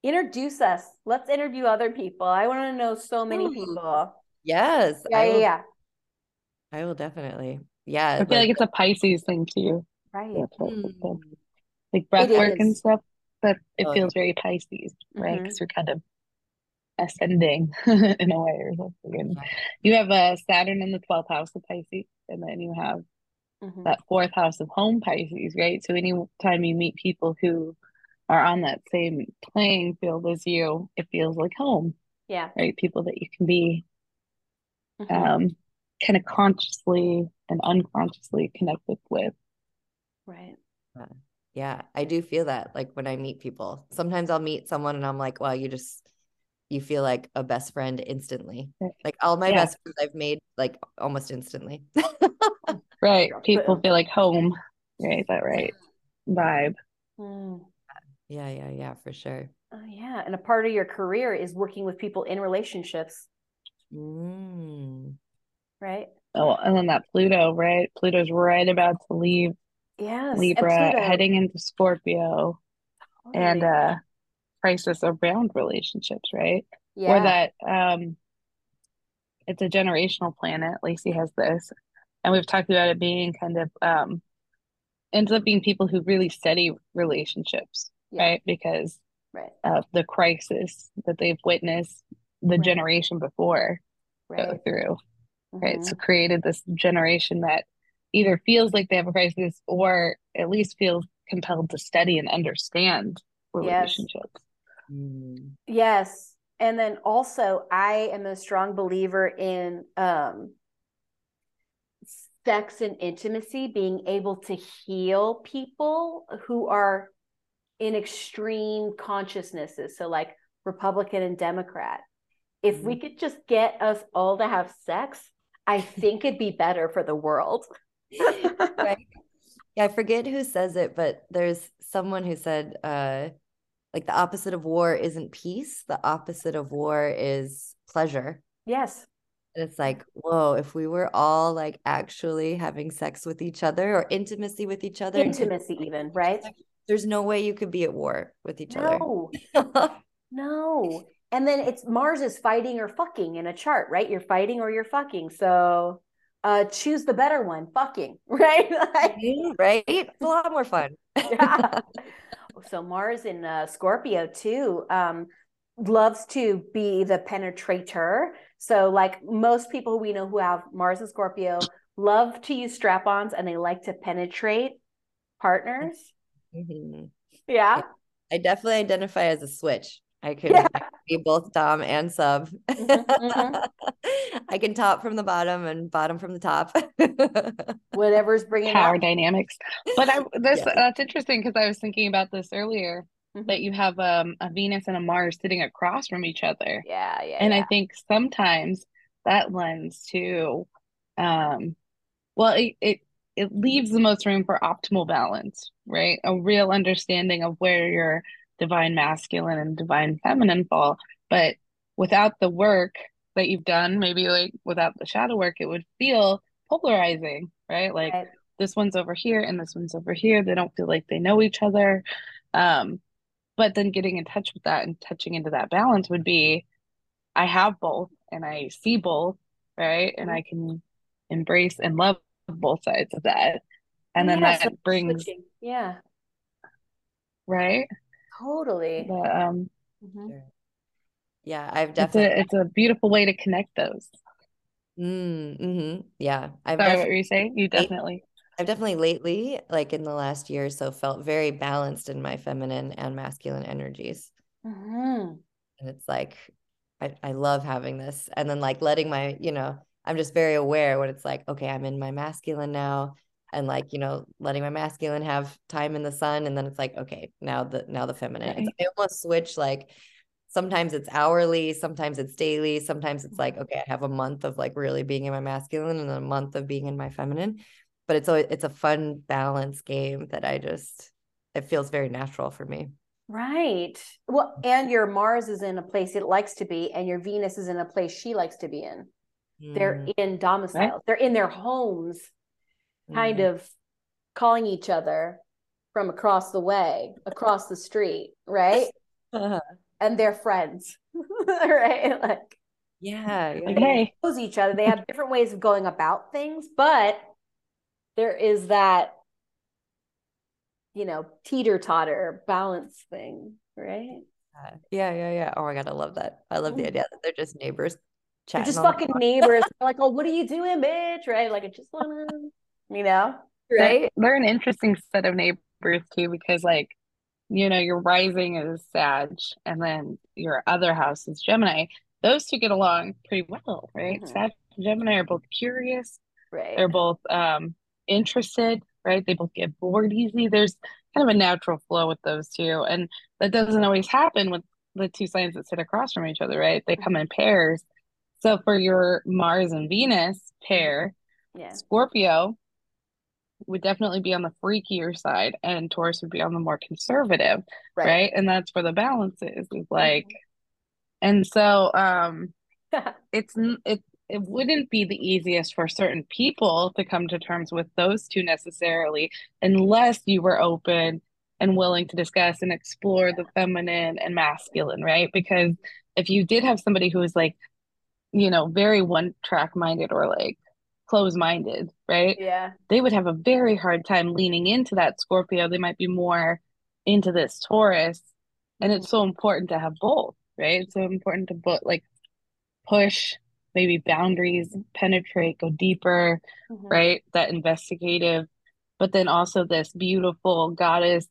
introduce us. Let's interview other people. I want to know so many Ooh. people. Yes. Yeah, I will, yeah. I will definitely. Yeah. I feel like, like it's a Pisces thing too. Right. Mm. Like breath it work is. and stuff, but it oh, feels yeah. very Pisces, right? Because mm-hmm. we're kind of ascending in a way or something. And you have a uh, Saturn in the 12th house of Pisces, and then you have mm-hmm. that fourth house of home Pisces, right? So anytime you meet people who are on that same playing field as you, it feels like home. Yeah. Right. People that you can be mm-hmm. um, kind of consciously and unconsciously connected with. Right. Uh, yeah. I do feel that like when I meet people. Sometimes I'll meet someone and I'm like, wow, you just you feel like a best friend instantly. Like all my yeah. best friends I've made like almost instantly. right. People feel like home. Right. That right vibe. Mm. Yeah, yeah, yeah, for sure. Oh, yeah. And a part of your career is working with people in relationships. Mm. Right. Oh, and then that Pluto, right? Pluto's right about to leave yes, Libra, heading into Scorpio, totally. and uh crisis around relationships, right? Yeah. Or that um it's a generational planet. Lacey has this. And we've talked about it being kind of um ends up being people who really study relationships yeah. right? Because right. of the crisis that they've witnessed the right. generation before right. go through, mm-hmm. right? So created this generation that either feels like they have a crisis or at least feels compelled to study and understand relationships. Yes. Mm. yes. And then also, I am a strong believer in um, sex and intimacy being able to heal people who are in extreme consciousnesses. So, like Republican and Democrat. If mm-hmm. we could just get us all to have sex, I think it'd be better for the world. right. Yeah, I forget who says it, but there's someone who said, uh, like the opposite of war isn't peace. The opposite of war is pleasure. Yes. And it's like, whoa, if we were all like actually having sex with each other or intimacy with each other, intimacy, even, right? there's no way you could be at war with each no. other. no. No. And then it's Mars is fighting or fucking in a chart, right? You're fighting or you're fucking. So uh choose the better one, fucking, right? like, right? It's a lot more fun. yeah. So Mars in uh, Scorpio too um loves to be the penetrator. So like most people we know who have Mars in Scorpio love to use strap-ons and they like to penetrate partners. Mhm. Yeah. I definitely identify as a switch. I could, Yeah. Be both dom and sub. Mhm, mhm. I can top from the bottom and bottom from the top. Whatever's bringing Power up. dynamics. But I this Yeah. that's interesting because I was thinking about this earlier Mhm. that you have um a Venus and a Mars sitting across from each other. Yeah, yeah, And yeah. I think sometimes that lends to um well it, it it leaves the most room for optimal balance, right? A real understanding of where your divine masculine and divine feminine fall. But without the work that you've done, maybe like without the shadow work, it would feel polarizing, right? Like Right. this one's over here and this one's over here. They don't feel like they know each other. Um, but then getting in touch with that and touching into that balance would be I have both and I see both, right? And Mhm. I can embrace and love both sides of that. And then Yeah, that so brings, switching. Yeah, right? totally. The, um, Mhm. Yeah, I've it's definitely. a it's a beautiful way to connect those. Mm, mhm. Yeah, I've Sorry, what definitely. were you saying? You definitely. I've definitely lately, like in the last year or so, felt very balanced in my feminine and masculine energies. Mhm. And it's like, I, I love having this. And then, like, letting my, you know, I'm just very aware when it's like, okay, I'm in my masculine now. And like, you know, letting my masculine have time in the sun. And then it's like, okay, now the, now the feminine. It's, Right. I almost switch like, sometimes it's hourly, sometimes it's daily, sometimes it's like, mm-hmm. okay, I have a month of like really being in my masculine and then a month of being in my feminine. But it's always, it's a fun balance game that I just, it feels very natural for me. Right. Well, and your Mars is in a place it likes to be, and your Venus is in a place she likes to be in. They're Mm, in domiciles. They're in their homes, kind mm. of calling each other from across the way, across the street, right? Uh-huh. And they're friends, right? Like Yeah, yeah. Like, hey, knows each other. They have different ways of going about things, but there is that, you know, teeter totter balance thing, right? Yeah, yeah, yeah. Oh my God, I love that. I love the Mm. idea that they're just neighbors They're chatting just on the fucking neighbors. Like, oh, what are you doing, bitch? Right? Like, I just wanna, you know, they're, right? they're an interesting set of neighbors too, because like, you know, your rising is Sag, and then your other house is Gemini. Those two get along pretty well, right? Mhm. Sag and Gemini are both curious. Right. They're both um interested, right? They both get bored easy. There's kind of a natural flow with those two, and that doesn't always happen with the two signs that sit across from each other, right? They come in pairs. So for your Mars and Venus pair, Yeah. Scorpio would definitely be on the freakier side, and Taurus would be on the more conservative, Right. right? And that's where the balance is, is like, and so um, it's it it wouldn't be the easiest for certain people to come to terms with those two necessarily, unless you were open and willing to discuss and explore the feminine and masculine, right? Because if you did have somebody who was like, you know, very one track minded or like close minded, right? yeah. they would have a very hard time leaning into that Scorpio. They might be more into this Taurus. And it's so important to have both, right? It's so important to both like push maybe boundaries, penetrate, go deeper, Mhm. right? That investigative, but then also this beautiful goddess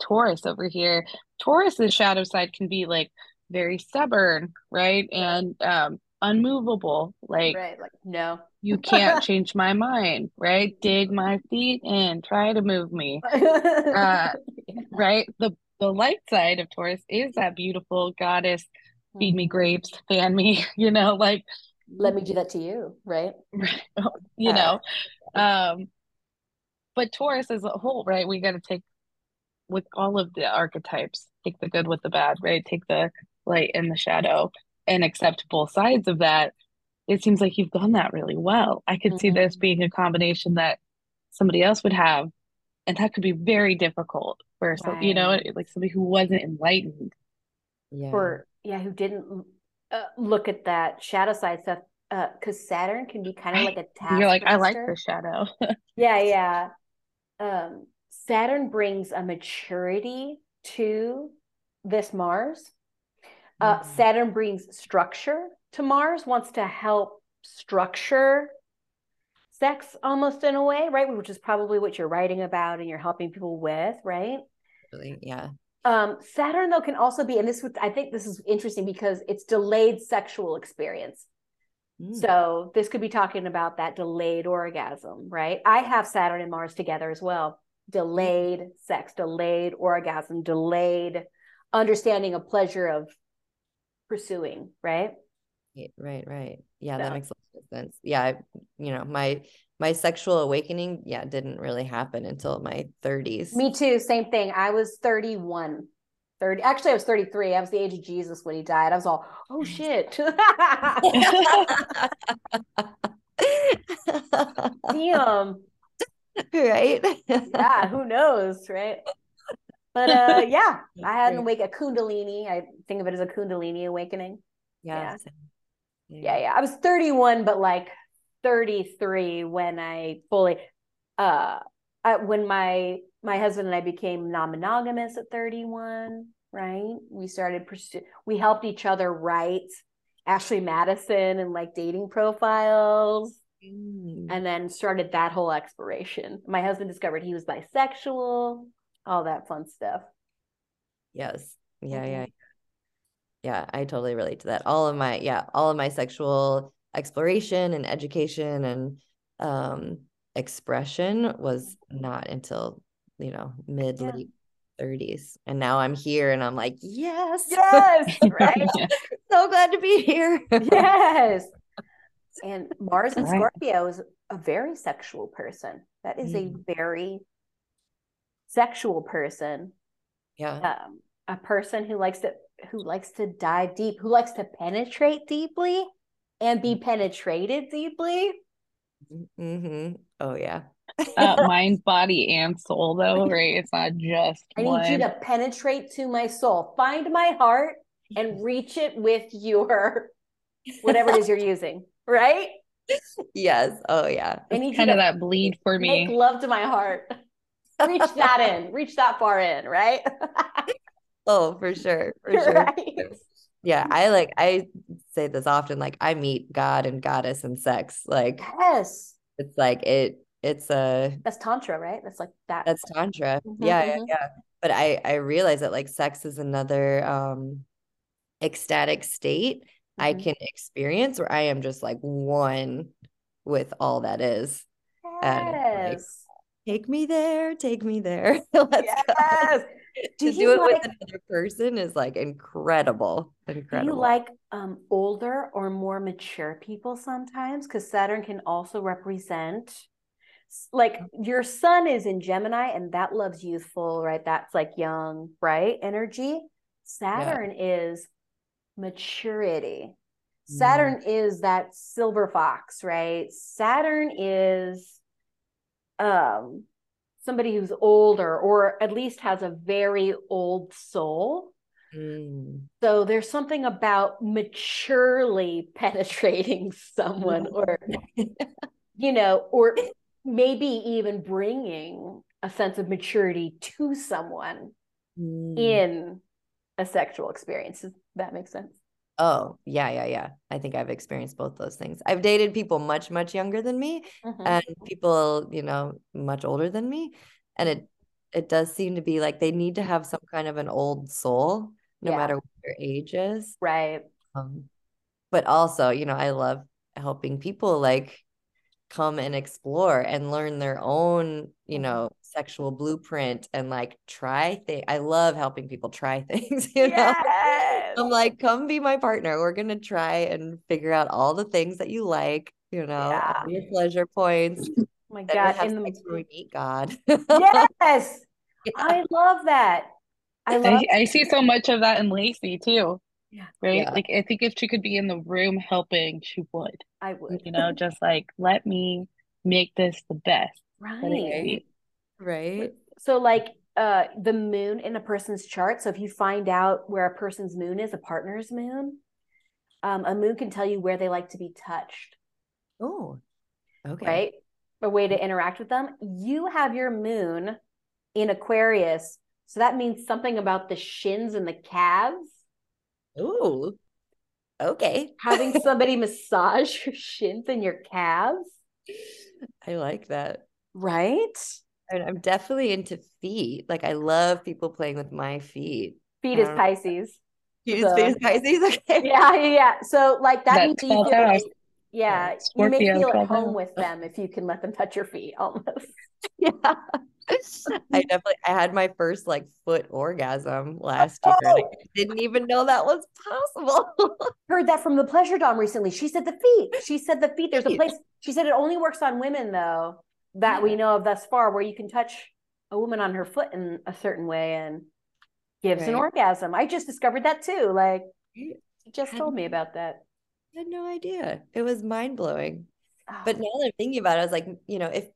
Taurus over here. Taurus's shadow side can be like very stubborn, right? And um unmovable, like Right. Like, no. you can't change my mind, right? Dig my feet in, try to move me, uh, right? The the light side of Taurus is that beautiful goddess, feed me Mhm. grapes, fan me, you know, like Let me do that to you, right? you know. Um, but Taurus as a whole, right? We got to take with all of the archetypes, take the good with the bad, right? Take the light and the shadow and accept both sides of that. It seems like you've done that really well. I could see this Mhm. being a combination that somebody else would have, and that could be very difficult for some, you know, like somebody who wasn't enlightened. Yeah. For yeah, who didn't uh, look at that shadow side stuff because uh, Saturn can be kind of like a task. You're like, I like the shadow. yeah, yeah. Um, Saturn brings a maturity to this Mars. Uh, mm-hmm. Saturn brings structure to Mars, wants to help structure sex almost in a way, right? Which is probably what you're writing about and you're helping people with, right? Really, yeah. Um, Saturn though can also be, and this would I think this is interesting because it's delayed sexual experience. Mm. So this could be talking about that delayed orgasm, right? I have Saturn and Mars together as well. Delayed sex, delayed orgasm, delayed understanding of pleasure of pursuing, right? Right, right. Yeah, so. that makes a lot of sense. Yeah, I, you know, my my sexual awakening, yeah, didn't really happen until my 30s. Me too, same thing. I was 31. 30 actually I was 33. I was the age of Jesus when he died. I was all, oh shit. Damn. Right? yeah, who knows, right? But uh yeah, I had an awake a kundalini. I think of it as a kundalini awakening. Yeah. yeah. Yeah, yeah. I was 31, but like 33 when I fully uh I, when my my husband and I became non-monogamous at 31, right? We started pursue we helped each other write Ashley Madison and like dating profiles. Mm. And then started that whole exploration. My husband discovered he was bisexual, all that fun stuff. Yes. Yeah, mm-hmm. yeah. Yeah, I totally relate to that. All of my yeah, all of my sexual exploration and education and um expression was not until you know mid yeah. late 30s and now i'm here and i'm like yes yes right so glad to be here yes and mars and right. scorpio is a very sexual person that is mm. a very sexual person yeah um, a person who likes to who likes to dive deep who likes to penetrate deeply and be penetrated deeply. Mm-hmm. Oh yeah. uh, mind, body, and soul, though, right? It's not just. I one. need you to penetrate to my soul. Find my heart and reach it with your whatever it is you're using, right? Yes. Oh yeah. I need kind of that bleed for me. Make love to my heart. Reach that in. Reach that far in, right? oh, for sure. For sure. Right? yeah i like i say this often like i meet god and goddess and sex like yes it's like it it's a that's tantra right that's like that that's tantra mm-hmm, yeah yeah mm-hmm. yeah but i i realize that like sex is another um ecstatic state mm-hmm. i can experience where i am just like one with all that is yes. and like, take me there take me there let's yes. go do to do it like, with another person is like incredible. Incredible. Do you like um older or more mature people sometimes? Because Saturn can also represent like your sun is in Gemini and that loves youthful, right? That's like young, bright energy. Saturn yeah. is maturity. Saturn mm. is that silver fox, right? Saturn is um somebody who's older or at least has a very old soul. Mm. So there's something about maturely penetrating someone or you know or maybe even bringing a sense of maturity to someone mm. in a sexual experience. Does that make sense? Oh, yeah, yeah, yeah. I think I've experienced both those things. I've dated people much, much younger than me mm-hmm. and people, you know, much older than me. And it it does seem to be like they need to have some kind of an old soul, no yeah. matter what their age is. Right. Um, but also, you know, I love helping people like come and explore and learn their own, you mm-hmm. know, sexual blueprint and like try things. I love helping people try things, you yes. know. I'm like, come be my partner. We're gonna try and figure out all the things that you like, you know, yeah. your pleasure points. Oh my God. In the we meet God. yes. Yeah. I love that. I love I, I, see so much of that in Lacey too. Yeah. Right. Yeah. Like I think if she could be in the room helping, she would. I would. You know, just like let me make this the best. Right right? So like uh, the moon in a person's chart. So if you find out where a person's moon is, a partner's moon, um, a moon can tell you where they like to be touched. Oh, okay. Right. A way to interact with them. You have your moon in Aquarius. So that means something about the shins and the calves. Ooh, okay. Having somebody massage your shins and your calves. I like that. Right. And I'm definitely into feet. Like I love people playing with my feet. Feet is Um, Pisces. Feet So- is feet is Pisces. Okay. Yeah, yeah, yeah. So like that That's means you feel house. yeah, Yeah, you may feel at home house. with them if you can let them touch your feet almost. Yeah. I definitely I had my first like foot orgasm last year. and I Oh! didn't even know that was possible. Heard that from the pleasure dom recently. She said the feet. She said the feet. There's a place. She said it only works on women though, that we know of thus far, where you can touch a woman on her foot in a certain way and gives an orgasm. I just discovered that too. Like Right. she just told me about that. I had no idea. It was mind blowing. Oh, ah. But now that I'm thinking about it, I was like, you know, if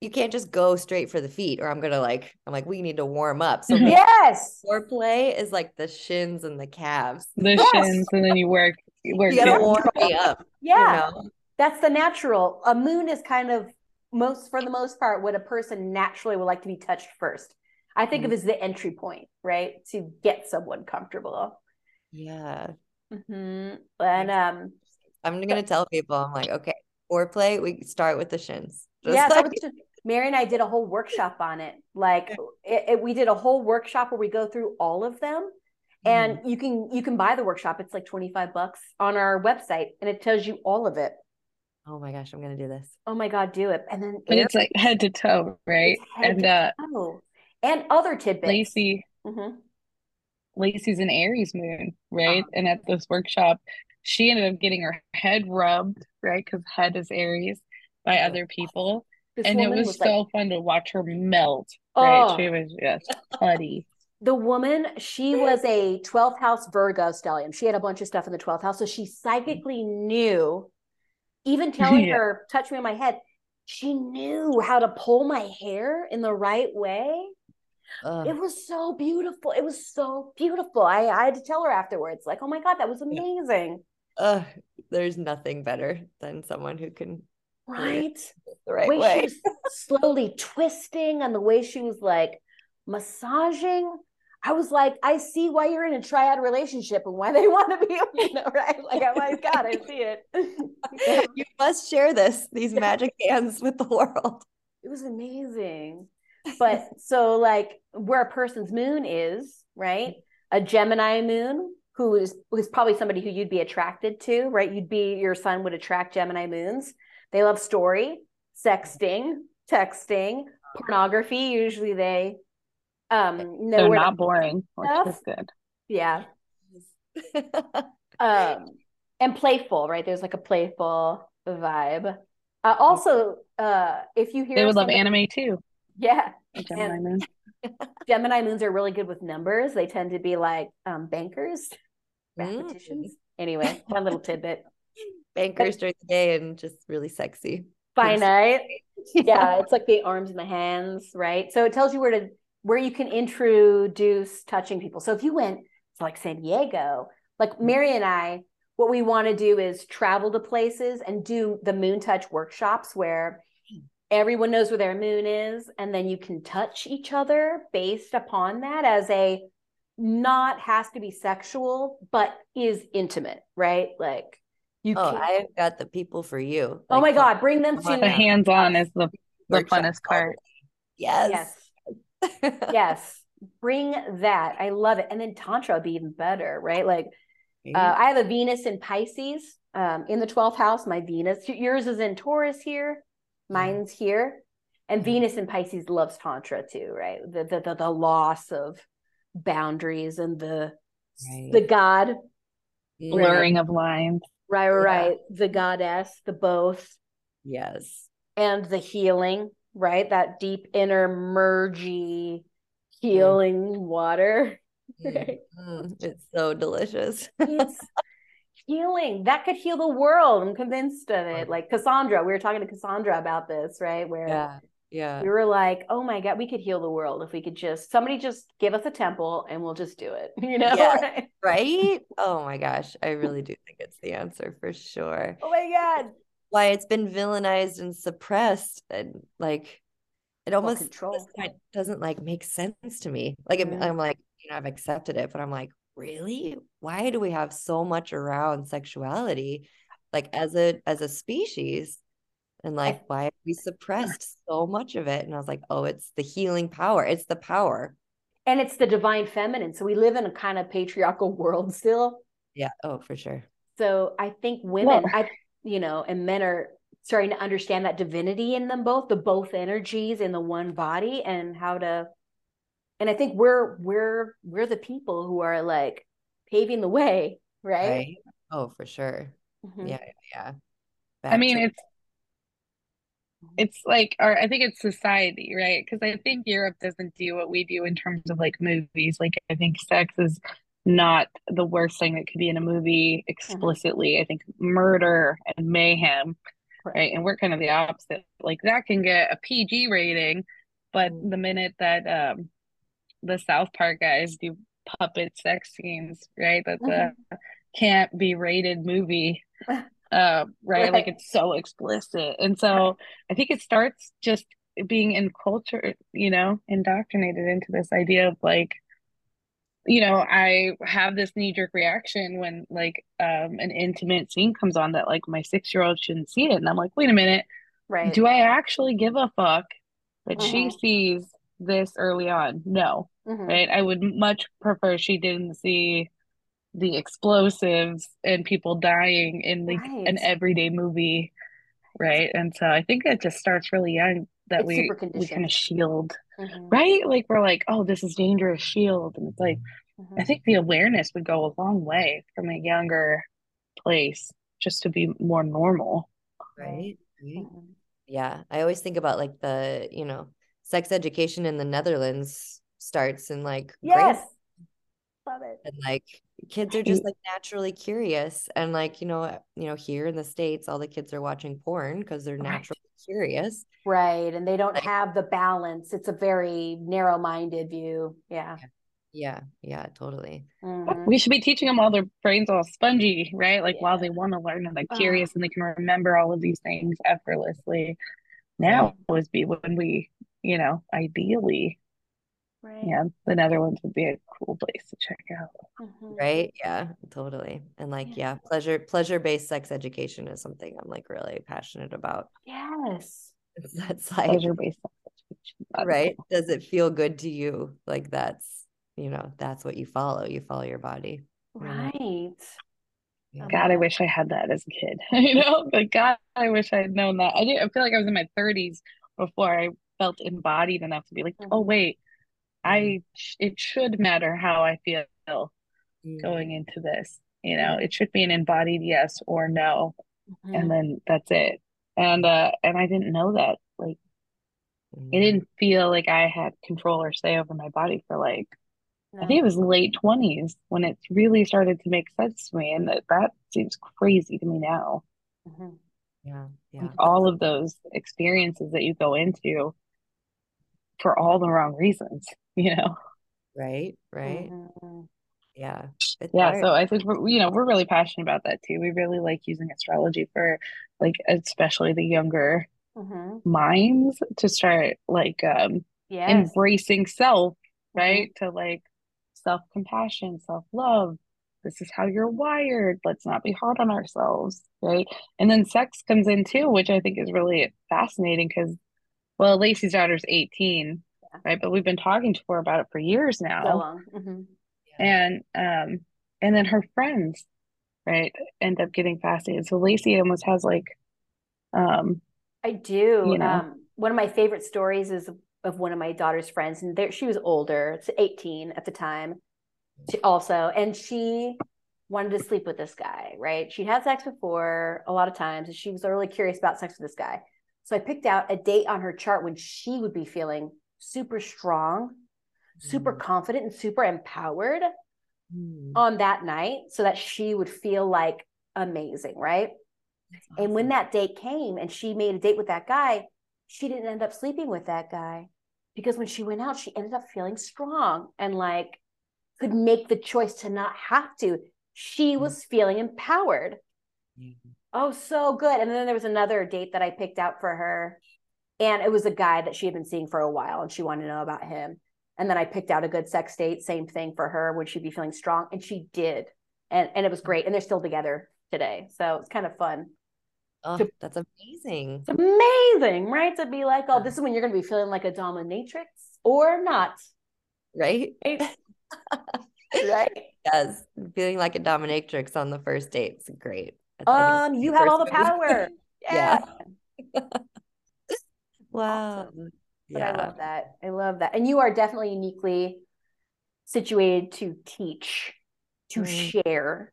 you can't just go straight for the feet, or I'm gonna like, I'm like, we need to warm up. So maybe yes. foreplay is like the shins and the calves. The Yes. shins, and then you work, you work You gotta down. warm me up. you Yeah. know? That's the natural. A moon is kind of most for the most part what a person naturally would like to be touched first. I think of Mhm. as the entry point, right? To get someone comfortable. Yeah. hmm And um I'm gonna tell people, I'm like, okay, foreplay, we start with the shins. Just yeah, like- just- Mary and I did a whole workshop on it. Like it, it- we did a whole workshop where we go through all of them. And you can you can buy the workshop. It's like 25 bucks on our website and it tells you all of it. Oh my gosh, I'm gonna do this. Oh my god, do it. And then But it's like head to toe, right? Head And to uh toe. and other tidbits. Lacey, Mhm. Lacey's an Aries moon, right? Uh-huh. And at this workshop, she ended up getting her head rubbed, right? Because head is Aries by Oh. other people. This and it woman was, like, so fun to watch her melt, right? Oh. She was just putty. the woman, she was a 12th house Virgo stellium. She had a bunch of stuff in the 12th house. So she psychically knew, even telling Yeah. her, touch me on my head, she knew how to pull my hair in the right way. Ugh. It was so beautiful. It was so beautiful. I, I had to tell her afterwards, like, oh my God, that was Yeah. amazing. Ugh, there's nothing better than someone who can Right? the right way she was slowly twisting and the way she was like massaging. I was like, I see why you're in a triad relationship and why they want to be, you know, right? Like, oh my God, I see it. You must share this, these magic hands with the world. It was amazing. But so, like, where a person's moon is, right? A Gemini moon, who is who's probably somebody who you'd be attracted to, right? You'd be your sun would attract Gemini moons. They love story, sexting, texting, pornography. Usually, they um know They're not boring, which stuff. is good. yeah, um, and playful, right? There's like a playful vibe. Uh, also, uh, if you hear They would love anime too. yeah, Gemini And- moon. Gemini moons are really good with numbers. They tend to be like um, bankers, Mm. mathematicians. Anyway, one little tidbit. Bankers during the day and just really sexy. By night, yeah, it's like the arms and the hands, right? So it tells you where to where you can introduce touching people. So if you went to like San Diego, like mm-hmm. Mary and I, what we want to do is travel to places and do the moon touch workshops where everyone knows where their moon is and then you can touch each other based upon that as a not has to be sexual but is intimate right like you Oh, can I've got the people for you. oh my god bring them to on The hands-on is the the funnest part. Yes. yes yes. Bring that. I love it. And then tantra would be even better right? Like uh, i have a venus in pisces um, in the 12th house. My venus yours is in taurus here. Mine's here. And venus in pisces loves tantra too right? The the, the, the loss of boundaries and the Right. the god. Blurring of lines. right Yeah. right. The goddess the both. Yes. and the healing right that deep inner mergy healing water Mm, Right. mm, it's so delicious. it's healing that could heal the world i'm convinced of it like cassandra we were talking to cassandra about this right where Yeah. Yeah. We were like, oh my God, we could heal the world if we could just somebody just give us a temple and we'll just do it. You know? Right? Oh my gosh. I really do think it's the answer for sure. Oh my God. Why it's been villainized and suppressed and like it almost control. doesn't like make sense to me. Like I'm. I'm like, you know, I've accepted it, but I'm like, really? Why do we have so much around sexuality like as a as a species? And like why have we suppressed so much of it? And I was like, oh, it's the healing power. It's the power. And it's the divine feminine. So we live in a kind of patriarchal world still. Yeah. Oh, for sure. So I think women, I you know, and men are starting to understand that divinity in them both, the both energies in the one body and how to and I think we're we're we're the people who are like paving the way, right? Right. Oh, for sure. Mhm. Yeah. Yeah. I mean, to- it's it's like, or I think it's society, right? Because I think Europe doesn't do what we do in terms of like movies. Like, I think sex is not the worst thing that could be in a movie explicitly. I think murder and mayhem, right? And we're kind of the opposite. Like, that can get a PG rating, but Mhm. the minute that um the South Park guys do puppet sex scenes, right? That's a can't be rated movie uh, right? Like it's so explicit. And so I think it starts just being in culture, you know, indoctrinated into this idea of like, you know, I have this knee jerk reaction when like um an intimate scene comes on that like my six year old shouldn't see it. And I'm like, wait a minute, Right. do I actually give a fuck that she Mhm. sees this early on? No, Mhm. right? I would much prefer she didn't see the explosives and people dying in like an everyday movie, right? And so I think it just starts really young that It's we we kind of shield, Mhm. right? Like we're like, oh, this is dangerous, shield, and it's like I Mhm. think the awareness would go a long way from a younger place just to be more normal. right. Right. Mhm. Yeah. I always think about like the, you know, sex education in the Netherlands starts in like grade Yes. Love it. and like kids are just like naturally curious and like you know you know here in the states all the kids are watching porn because they're Right. Naturally curious Right. And they don't Like- have the balance. It's a very narrow minded view. Yeah. yeah yeah totally Mhm. We should be teaching them while their brains all spongy, right? Like while they want to learn and they're Ah. curious and they can remember all of these things effortlessly. Now would be when we, you know, ideally, Right. yeah, the Netherlands would be a cool place to check out. Mhm. right yeah totally and like Yeah. yeah pleasure pleasure based sex education is something i'm like really passionate about Yes. that's like Pleasure-based education. Right know. does it feel good to you like that's you know that's what you follow you follow your body you know? Right. Yeah. Oh God, I wish I had that as a kid. You know, but God, I wish I had known that. I didn't. I feel like I was in my 30s before I felt embodied enough to be like, oh Mhm. wait, I it should matter how I feel Mm. going into this. You know, it should be an embodied yes or no, Mhm. and then that's it. And uh, and I didn't know that. Like, Mm. I didn't feel like I had control or say over my body for like I think it was late 20s when it really started to make sense to me, and that that seems crazy to me now. Mhm. yeah yeah Like all of those experiences that you go into for all the wrong reasons, you know? right right Mhm. yeah it's Yeah, hard. so I think we're, you know, we're really passionate about that too. We really like using astrology for like especially the younger Mhm. minds to start like um Yes. embracing self, Mhm. right? To like self-compassion, self-love. This is how you're wired. Let's not be hard on ourselves, right? And then sex comes in too, which I think is really fascinating because, well, Lacey's daughter's 18, Yeah. right? But we've been talking to her about it for years So now. long. Mhm. And um, and then her friends, right, end up getting fascinated. So Lacey almost has like um I do. You know. Um, one of my favorite stories is of one of my daughter's friends, and there she was older, it's 18 at the time, she also, and she wanted to sleep with this guy, right? She'd had sex before a lot of times, and she was really curious about sex with this guy. So I picked out a date on her chart when she would be feeling super strong, super Mm. confident, and super empowered Mm. on that night so that she would feel like amazing, right? That's And when that date came and she made a date with that guy, she didn't end up sleeping with that guy because when she went out, she ended up feeling strong and like could make the choice to not have to. She Mm-hmm. was feeling empowered. Oh, so good. And then there was another date that I picked out for her. And it was a guy that she had been seeing for a while and she wanted to know about him. And then I picked out a good sex date, same thing for her. Would she be feeling strong? And she did. And and it was great. And they're still together today. So it's kind of fun. Oh, To- that's amazing. It's amazing, right? To be like, oh, this is when you're gonna be feeling like a dominatrix or not. Right? Right? right? Yes. Feeling like a dominatrix on the first date is great. I Um, you have all the power. Yeah. yeah. Wow. Awesome. But Yeah. I love that. I love that. And you are definitely uniquely situated to teach, to Mm. share.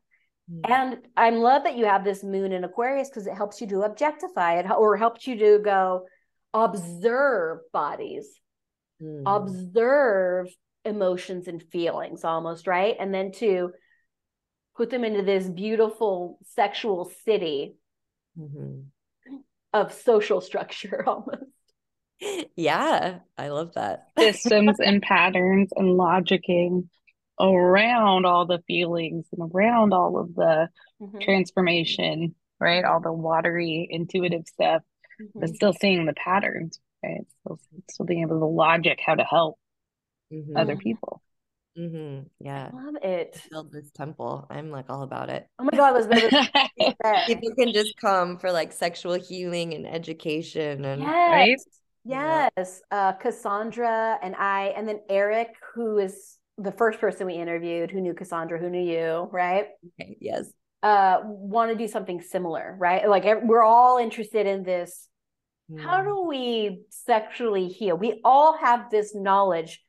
Mm. And I love that you have this moon in Aquarius because it helps you to objectify it or helps you to go observe bodies, Mm. observe emotions and feelings almost, right? And then to put them into this beautiful sexual city Mhm. of social structure almost. Yeah, I love that. systems and patterns and logicking around all the feelings and around all of the Mhm, transformation, right? All the watery, intuitive stuff, but mhm. still seeing the patterns, right? Still, still being able to logic how to help Mhm. other people. Mhm. Yeah. I love it. Build this temple. I'm like all about it. Oh my God, Elizabeth. Right? People can just come for like sexual healing and education and Yes. Yeah. Yes. Uh, Cassandra and I, and then Eric, who is the first person we interviewed who knew Cassandra, who knew you, right? Okay, yes. Uh, want to do something similar, right? Like we're all interested in this. How Mm. do we sexually heal? We all have this knowledge,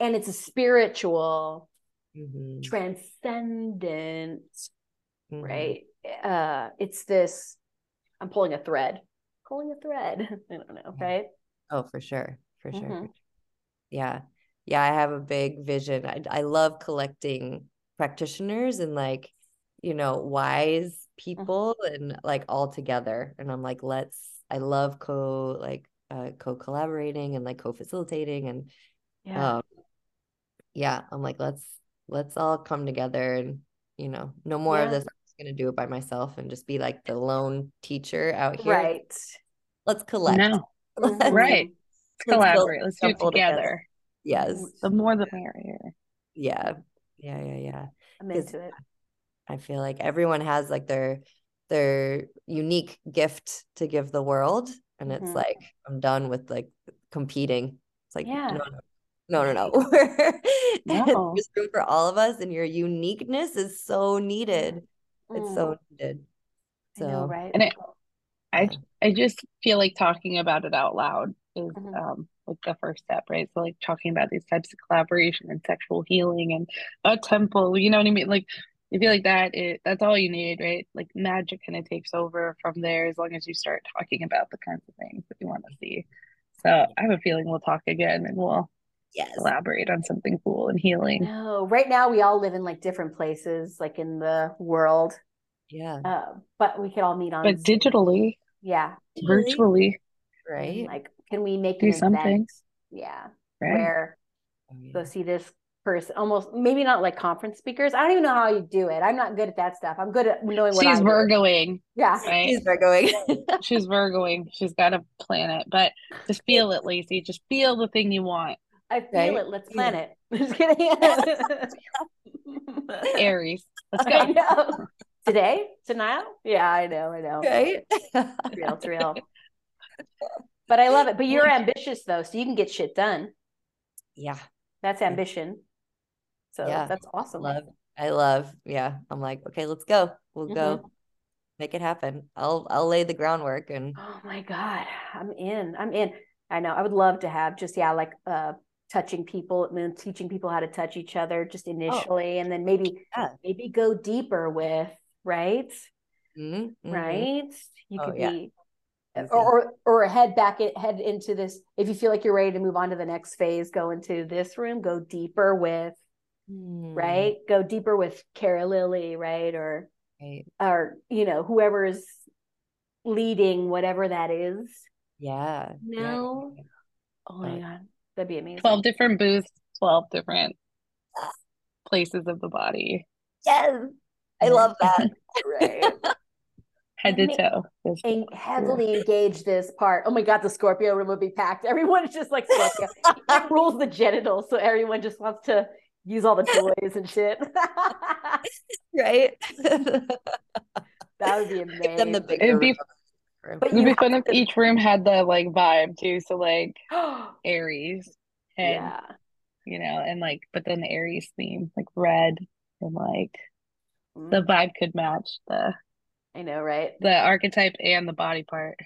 and it's a spiritual, Mhm. transcendent, Mhm. right? Uh, it's this. I'm pulling a thread. Pulling a thread. I don't know, Yeah. right? Oh, for sure. For sure. Mhm. Yeah. Yeah, I have a big vision. I I love collecting practitioners and like, you know, wise people and like all together. And I'm like, let's I love co like uh co-collaborating and like co-facilitating and Yeah. um yeah, I'm like, let's let's all come together and you know, no more of this. I'm just gonna do it by myself and just be like the lone teacher out here. Right. Let's collect. No. Right. Let's Let's build collaborate. Let's do it together. together. Yes. The more the merrier. Yeah. Yeah, yeah, yeah. I'm 'Cause into it. I feel like everyone has like their their unique gift to give the world. And it's Mhm. like I'm done with like competing. It's like Yeah. no, no, no, no, no. No. There's room for all of us, and your uniqueness is so needed. It's Mm, so needed. I know, So right? And it, I. I just feel like talking about it out loud is Mhm. um like the first step, right? So like talking about these types of collaboration and sexual healing and a temple, you know what I mean? Like I feel like that it that's all you need, right? Like magic kind of takes over from there as long as you start talking about the kinds of things that you want to see. So I have a feeling we'll talk again and we'll yes. collaborate on something cool and healing. No, right now we all live in like different places, like in the world. Yeah. Uh, but we could all meet on But Zoom. digitally, Yeah. virtually, Right. Like, can we make do an something, event? Yeah. right? Where Oh, yeah. go see this person, almost maybe not like conference speakers. I don't even know how you do it. I'm not good at that stuff. I'm good at knowing what She's I do. Virgoing, Yeah. right? She's going. She's Virgoing. She's got to plan it, but just feel it, Lacey. Just feel the thing you want. I feel Right? it. Let's plan it. Just kidding. Aries. Let's I go. Today? Tonight? Yeah, I know. I know. right? It's real. It's real. But I love it. But you're ambitious though, so you can get shit done. Yeah. That's ambition. So Yeah. that's awesome. Love. I love. Yeah. I'm like, okay, let's go. We'll Mhm. go make it happen. I'll I'll lay the groundwork and Oh my God. I'm in. I'm in. I know. I would love to have just, yeah, like uh touching people, I mean, teaching people how to touch each other just initially, and then maybe Yeah. maybe go deeper with, right? Mhm, mhm. Right? You Oh, could yeah. be or, or or head back it head into this if you feel like you're ready to move on to the next phase go into this room go deeper with Mm, right go deeper with CaraLilly right or right. or you know whoever's leading whatever that is Yeah. yeah. No. Oh my god, that'd be amazing. 12 different booths, 12 different places of the body, Yes. I love that. Right. head to toe. There's- En- heavily engage this part. Oh my god, the Scorpio room would be packed. Everyone is just like Scorpio. it rules the genitals, so everyone just wants to use all the toys and shit. Right. that would be Give them the amazing. bigger It'd be- room. But It'd be fun if to- each room had the like vibe too. So like Aries and yeah. you know, and like but then the Aries theme, like red and like Mm, the vibe could match the I know, right? the archetype and the body part.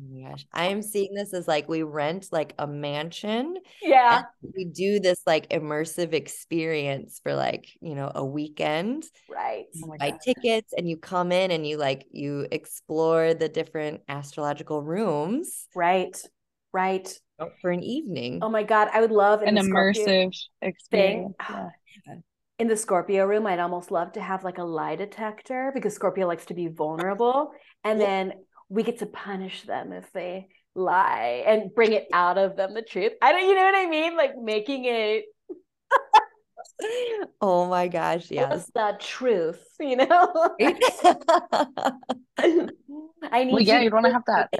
Oh my gosh. I am seeing this as like we rent like a mansion Yeah. we do this like immersive experience for like, you know, a weekend. Right. Oh buy God. tickets and you come in and you like you explore the different astrological rooms Right. Right. for an evening. Oh my god, I would love in An immersive experience. thing. Yeah. in the Scorpio room, I'd almost love to have like a lie detector because Scorpio likes to be vulnerable. And Yeah. then we get to punish them if they lie and bring it out of them the truth. I don't, you know what I mean? Like making it Oh my gosh, yes. what's the truth, you know? I need Well, yeah, you you'd want to have that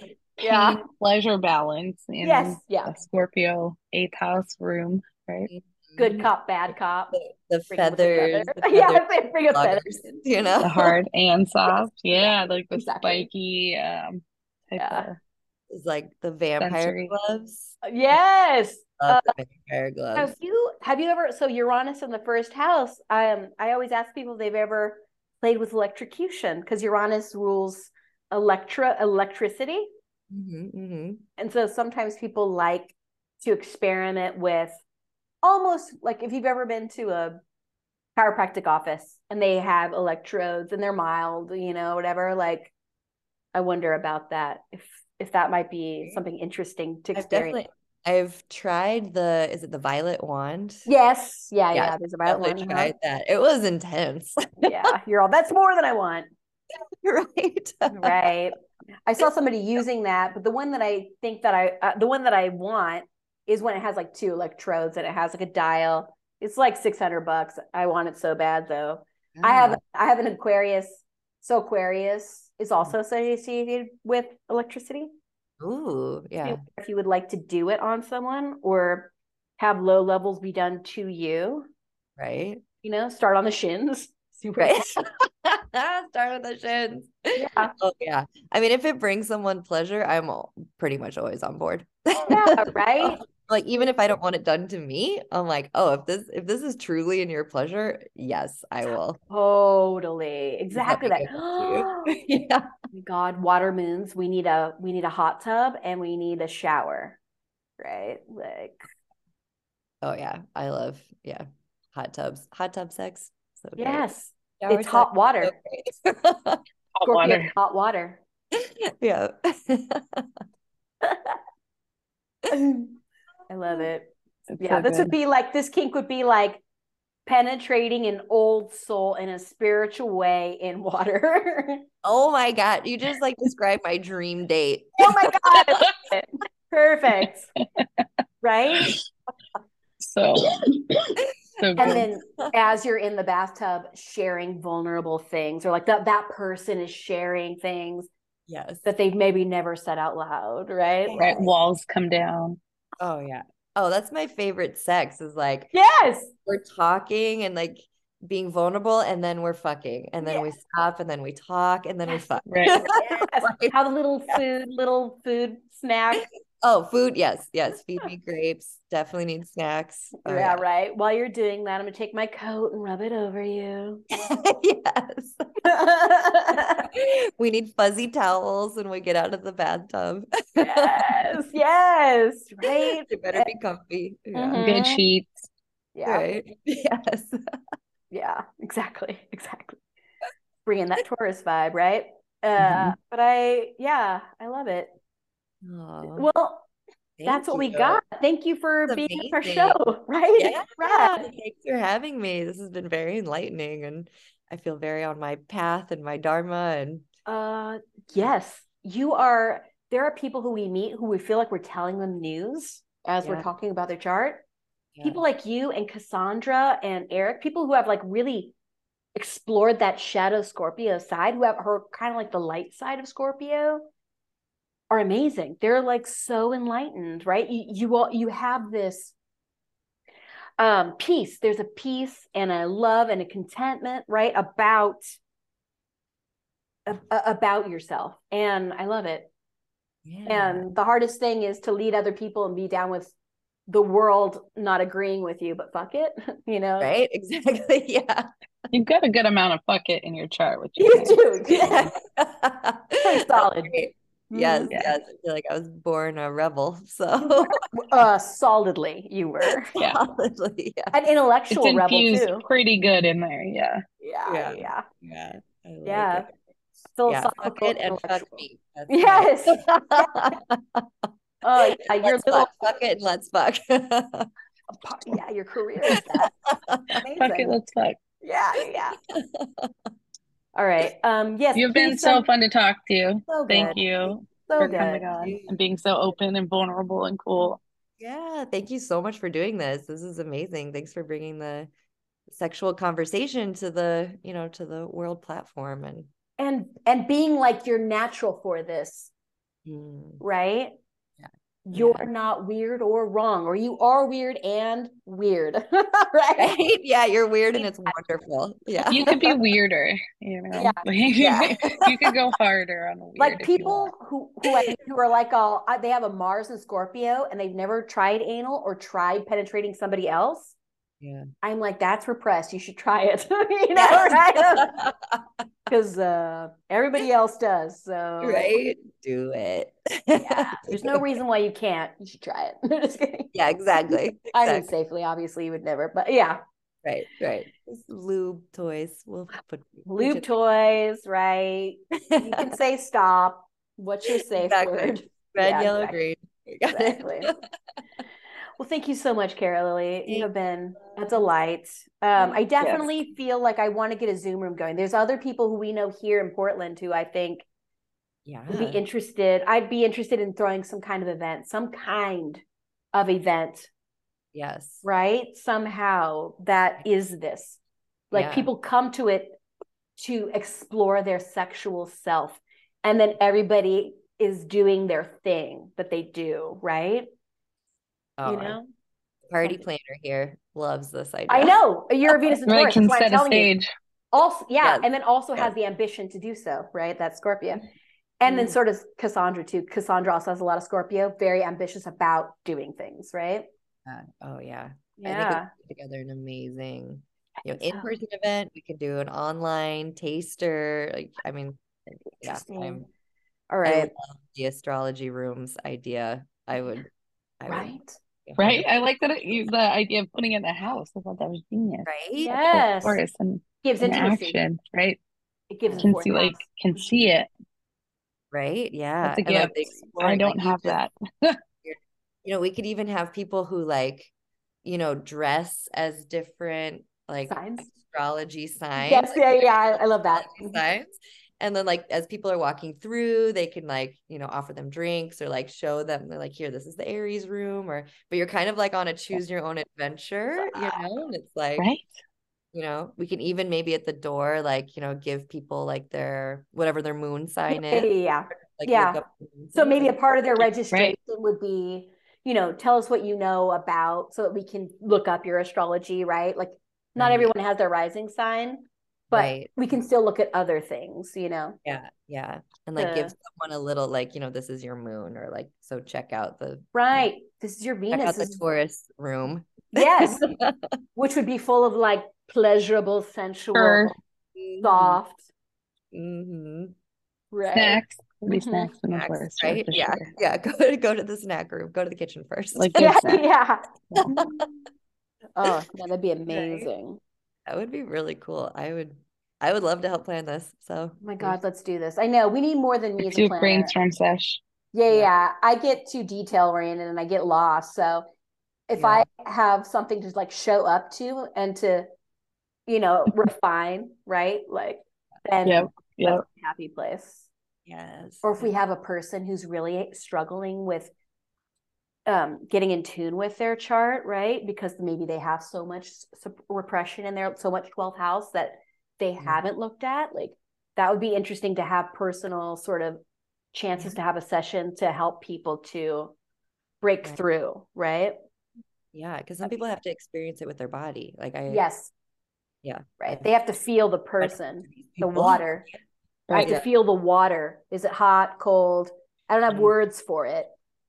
Yeah. pleasure balance in Yes. Yeah. a Scorpio eighth house room, right? Mm-hmm. Good cop, bad cop. The Bring it the feathers, feather. the yeah, feather they bring a feather. sluggers, you know? The hard and soft. Yeah, like the Exactly. spiky um Yeah. of It's like the vampire Sensory. gloves. Yes. Love the vampire gloves. Have you have you ever so Uranus in the first house? Um, I always ask people if they've ever played with electrocution because Uranus rules electra electricity, Mhm, mhm. and so sometimes people like to experiment with almost like if you've ever been to a chiropractic office and they have electrodes and they're mild, you know, whatever. Like, I wonder about that if if that might be something interesting to experience. I've tried the is it the violet wand? Yes, yeah, Yeah, yeah. There's a violet one. uh-huh. tried that. It was intense. yeah, you're all that's more than I want. right. Right. I saw somebody using that, but the one that I think that I uh, the one that I want is when it has like two electrodes and it has like a dial. It's like 600 bucks. I want it so bad though. I have I have an Aquarius. So Aquarius is also associated with electricity. Ooh, yeah. If you would like to do it on someone or have low levels be done to you, Right. you know, start on the shins. Right. Start with the shins. Yeah. Oh yeah. I mean, if it brings someone pleasure, I'm all, pretty much always on board. Yeah, right? Like even if I don't want it done to me, I'm like, oh, if this if this is truly in your pleasure, yes, I will. Totally. Exactly Let that. me Oh give it to you. yeah. Oh God, water moons. We need a we need a hot tub and we need a shower. Right? Like Oh yeah. I love yeah. Hot tubs. Hot tub sex. So yes. Shower It's hot water. so hot Scorpio, water. hot water. yeah. I love mm. it. It's Yeah, so this would be like this kink would be like penetrating an old soul in a spiritual way in water. oh my God. You just like described my dream date. oh my God. Perfect. Right? so so and then as you're in the bathtub sharing vulnerable things or like that that person is sharing things Yes. that they've maybe never said out loud right right, walls come down. Oh yeah. Oh, that's my favorite sex is like yes we're talking and like being vulnerable and then we're fucking and then we stop and then we talk and then we fuck. Right. yes. Like- have a little food little food snack oh, food. Yes. Yes. Feed me grapes. Definitely need snacks. Oh, yeah, right while you're doing that i'm gonna take my coat and rub it over you yes. we need fuzzy towels when we get out of the bathtub. yes yes right They better be comfy. Yeah. Mhm. Good sheets. yeah Right. Yes. Yeah, exactly, exactly. Bringing that Taurus vibe, right? Uh, Mhm. but I, yeah, I love it. Well, that's what we got. Thank you for That's being on our show, right? Yeah, Right. thanks for having me. This has been very enlightening and I feel very on my path and my dharma and Uh, yes, you are there are people who we meet who we feel like we're telling them news as Yeah. we're talking about their chart. Yeah. People like you and Cassandra and Eric, people who have like really explored that shadow Scorpio side, who have her kind of like the light side of Scorpio, are amazing. They're like so enlightened, right? You you all you have this um peace. There's a peace and a love and a contentment, right? About a- a- about yourself. And I love it. yeah. And the hardest thing is to lead other people and be down with the world not agreeing with you, but fuck it, you know? right exactly yeah You've got a good amount of fuck it in your chart, which You is do. Yeah. Pretty solid. Yes, Mhm. Yeah. yes. I feel like I was born a rebel. So Uh, solidly, you were. Yeah. solidly, yeah. An it's intellectual rebel infused too. pretty good in there. Yeah. Yeah, Yeah. yeah. Yeah. I like Yeah. it. Yeah, fuck it and fuck me. That's Yes. right. Oh, yeah, your Let's little, fuck, fuck it and let's fuck. yeah, your career is that. Fuck it, let's fuck. Yeah, yeah. All right. Um, yes. You've been so send- fun to talk to. so Thank you So for good. coming on and being so open and vulnerable and cool. yeah, thank you so much for doing this. This is amazing. Thanks for bringing the sexual conversation to the, you know, to the world platform and And and being like you're natural for this, Mm, right? Yeah. You're Yeah. not weird or wrong, or you are weird and weird, right? right? Yeah, you're weird and it's wonderful. Yeah. You could be weirder, you know. Yeah. Like, Yeah. you could go harder on the weird. Like people who who I, who are like all uh, they have a Mars and Scorpio and they've never tried anal or tried penetrating somebody else. Yeah. I'm like that's repressed. You should try it, you know, right? Because uh, everybody else does. So right? Do it. yeah, there's no reason why you can't. You should try it. Just kidding. Yeah, exactly. I mean, safely, obviously, you would never, but yeah, Right, right. Just lube toys. We'll put lube should- toys, right? You can say stop. What's your safe Exactly. word? red, Yeah, yellow, exactly. green. We got it. Exactly. Well, thank you so much, CaraLilly. You have been a delight. Um, I Yes. definitely feel like I want to get a Zoom room going. There's other people who we know here in Portland who I think Yeah. would be interested. I'd be interested in throwing some kind of event, some kind of event, Yes. right? Somehow that is this. Like Yeah. people come to it to explore their sexual self, and then everybody is doing their thing that they do, right? Oh, you um, know? party planner here loves this idea. I know you're a Venus and Really Taurus. can That's I'm set a telling you. stage. Also, yeah, Yes. and then also Yes. has the ambition to do so, right? That's Scorpio. And then Mm. sort of Cassandra too. Cassandra also has a lot of Scorpio, very ambitious about doing things, right? Yeah. Oh yeah. I think Yeah. we put together an amazing, you know, uh in-person event. We could do an online taster. Like, I mean, yeah, Interesting. I'm All I love the astrology rooms idea. I would, I would Right. be Right? I like that it, you, the idea of putting it in the house. I thought that was genius. Right? Yes. Taurus and, Gives and intimacy. action, right? It gives the Can fourth see like can see it. Right? Yeah. That's a And, like, I don't like, have that. you know, we could even have people who like, you know, dress as different like Signs. astrology signs. Yes, like, yeah, yeah. I, I love that. signs. And then like as people are walking through, they can like, you know, offer them drinks or like show them they're like, here, this is the Aries room, or but you're kind of like on a choose your own adventure, you know? And it's like, Right? you know, we can even maybe at the door, like, you know, give people like their whatever their moon sign is. yeah. Like Yeah. look up the moon So maybe a part of their registration would be, you know, tell us what you know about so that we can look up your astrology, right? Like not Right. everyone has their rising sign, but Right. we can still look at other things, you know. Yeah, yeah. And like give someone a little like, you know, this is your moon or like so check out the Right. This is your check Venus. out the This is- Taurus room. yes. Which would be full of like pleasurable, sensual, Sure. soft, hmm right? Snacks. There'll be Mhm. snacks Snacks, Taurus, right? Yeah. sure. Yeah. Go to go to the snack room. Go to the kitchen first. Like Yeah, yeah. Yeah. Oh, that'd be amazing. That would be really cool. I would I would love to help plan this. So Oh my God, let's do this. I know we need more than me as Do a a planner. brainstorm sesh. Yeah, Yeah. yeah. I get too detail oriented and I get lost. So if Yeah. I have something to like show up to and to, you know, refine, right? Like then Yep, that's a happy place. Yes. or if we have a person who's really struggling with um, getting in tune with their chart, right? Because maybe they have so much repression in their so much 12th house that they Yeah. haven't looked at. Like that would be interesting to have personal sort of chances to have a session to help people to break Right. through, right? Yeah, because some people have to experience it with their body. Like I Yes, yeah. right. They have to feel the person, the water. Right. have to feel the water. Is it hot, cold? I don't have Mm. words for it.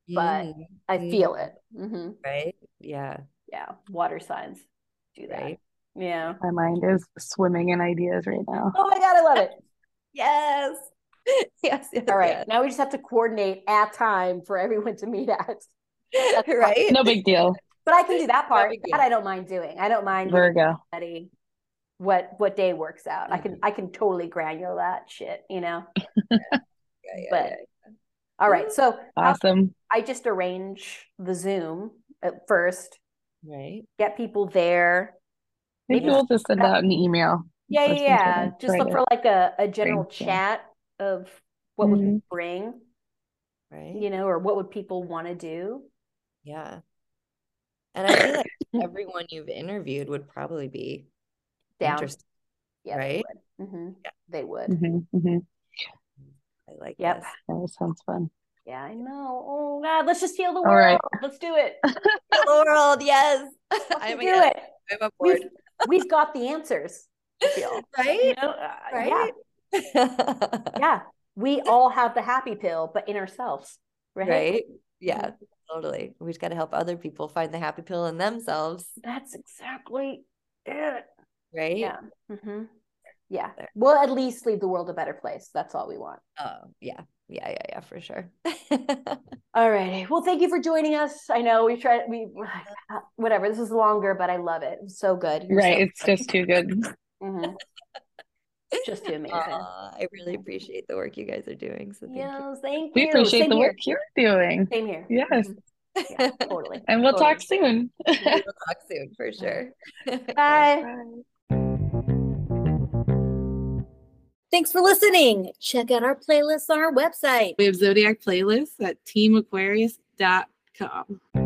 But Mhm, I mhm, feel it. hmm Right? Yeah. Yeah, water signs do that. Right. Yeah. My mind is swimming in ideas right now. Oh my god, I love it. Yes. yes. Yes. All right, yes. now we just have to coordinate a time for everyone to meet at. fine. right? No big deal. But I can do that part. big That. I don't mind doing. I don't mind giving Virgo. everybody what what day works out. I can Mm-hmm. I can totally granular that shit, you know. Yeah, yeah, but- yeah. All right, so I'll- Awesome. I just arrange the Zoom at first, Right. get people there. Maybe Maybe- we'll just send out an email. Yeah, yeah, yeah. Just try look to for like a, a general brainstorm. chat of what would we Mhm. bring, Right. you know, or what would people want to do. Yeah. And I feel like everyone you've interviewed would probably be Down. interested. Yeah, right? they would. hmm Yeah. They would. hmm hmm I like Yep. this. That sounds fun. Yeah, I know. Oh God, let's just heal the All world. right. Let's do it. the world, yes. Let's I'm do yes. it. I'm a. We've, we've got the answers. I feel. You Right? know? Uh, Yeah, Right? yeah. We all have the happy pill, but in ourselves, right? Right? Yeah, totally. We just got to help other people find the happy pill in themselves, That's exactly it. right? Yeah. hmm Yeah. There. We'll at least leave the world a better place. That's all we want. Oh, yeah. Yeah, yeah, yeah, for sure. All righty. Well, thank you for joining us. I know we tried, we, whatever. This is longer, but I love it. It was so good. You're Right. so It's good. just too good. Mhm. just too amazing. Aw, I really appreciate the work you guys are doing. So thank you. yes, thank We appreciate Same the here. work you're doing. Same here. Yes. Mhm. Yeah, totally. And we'll talk soon. We will talk soon for sure. Bye. Thanks for listening. Check out our playlists on our website. We have Zodiac playlists at teamaquarius.com.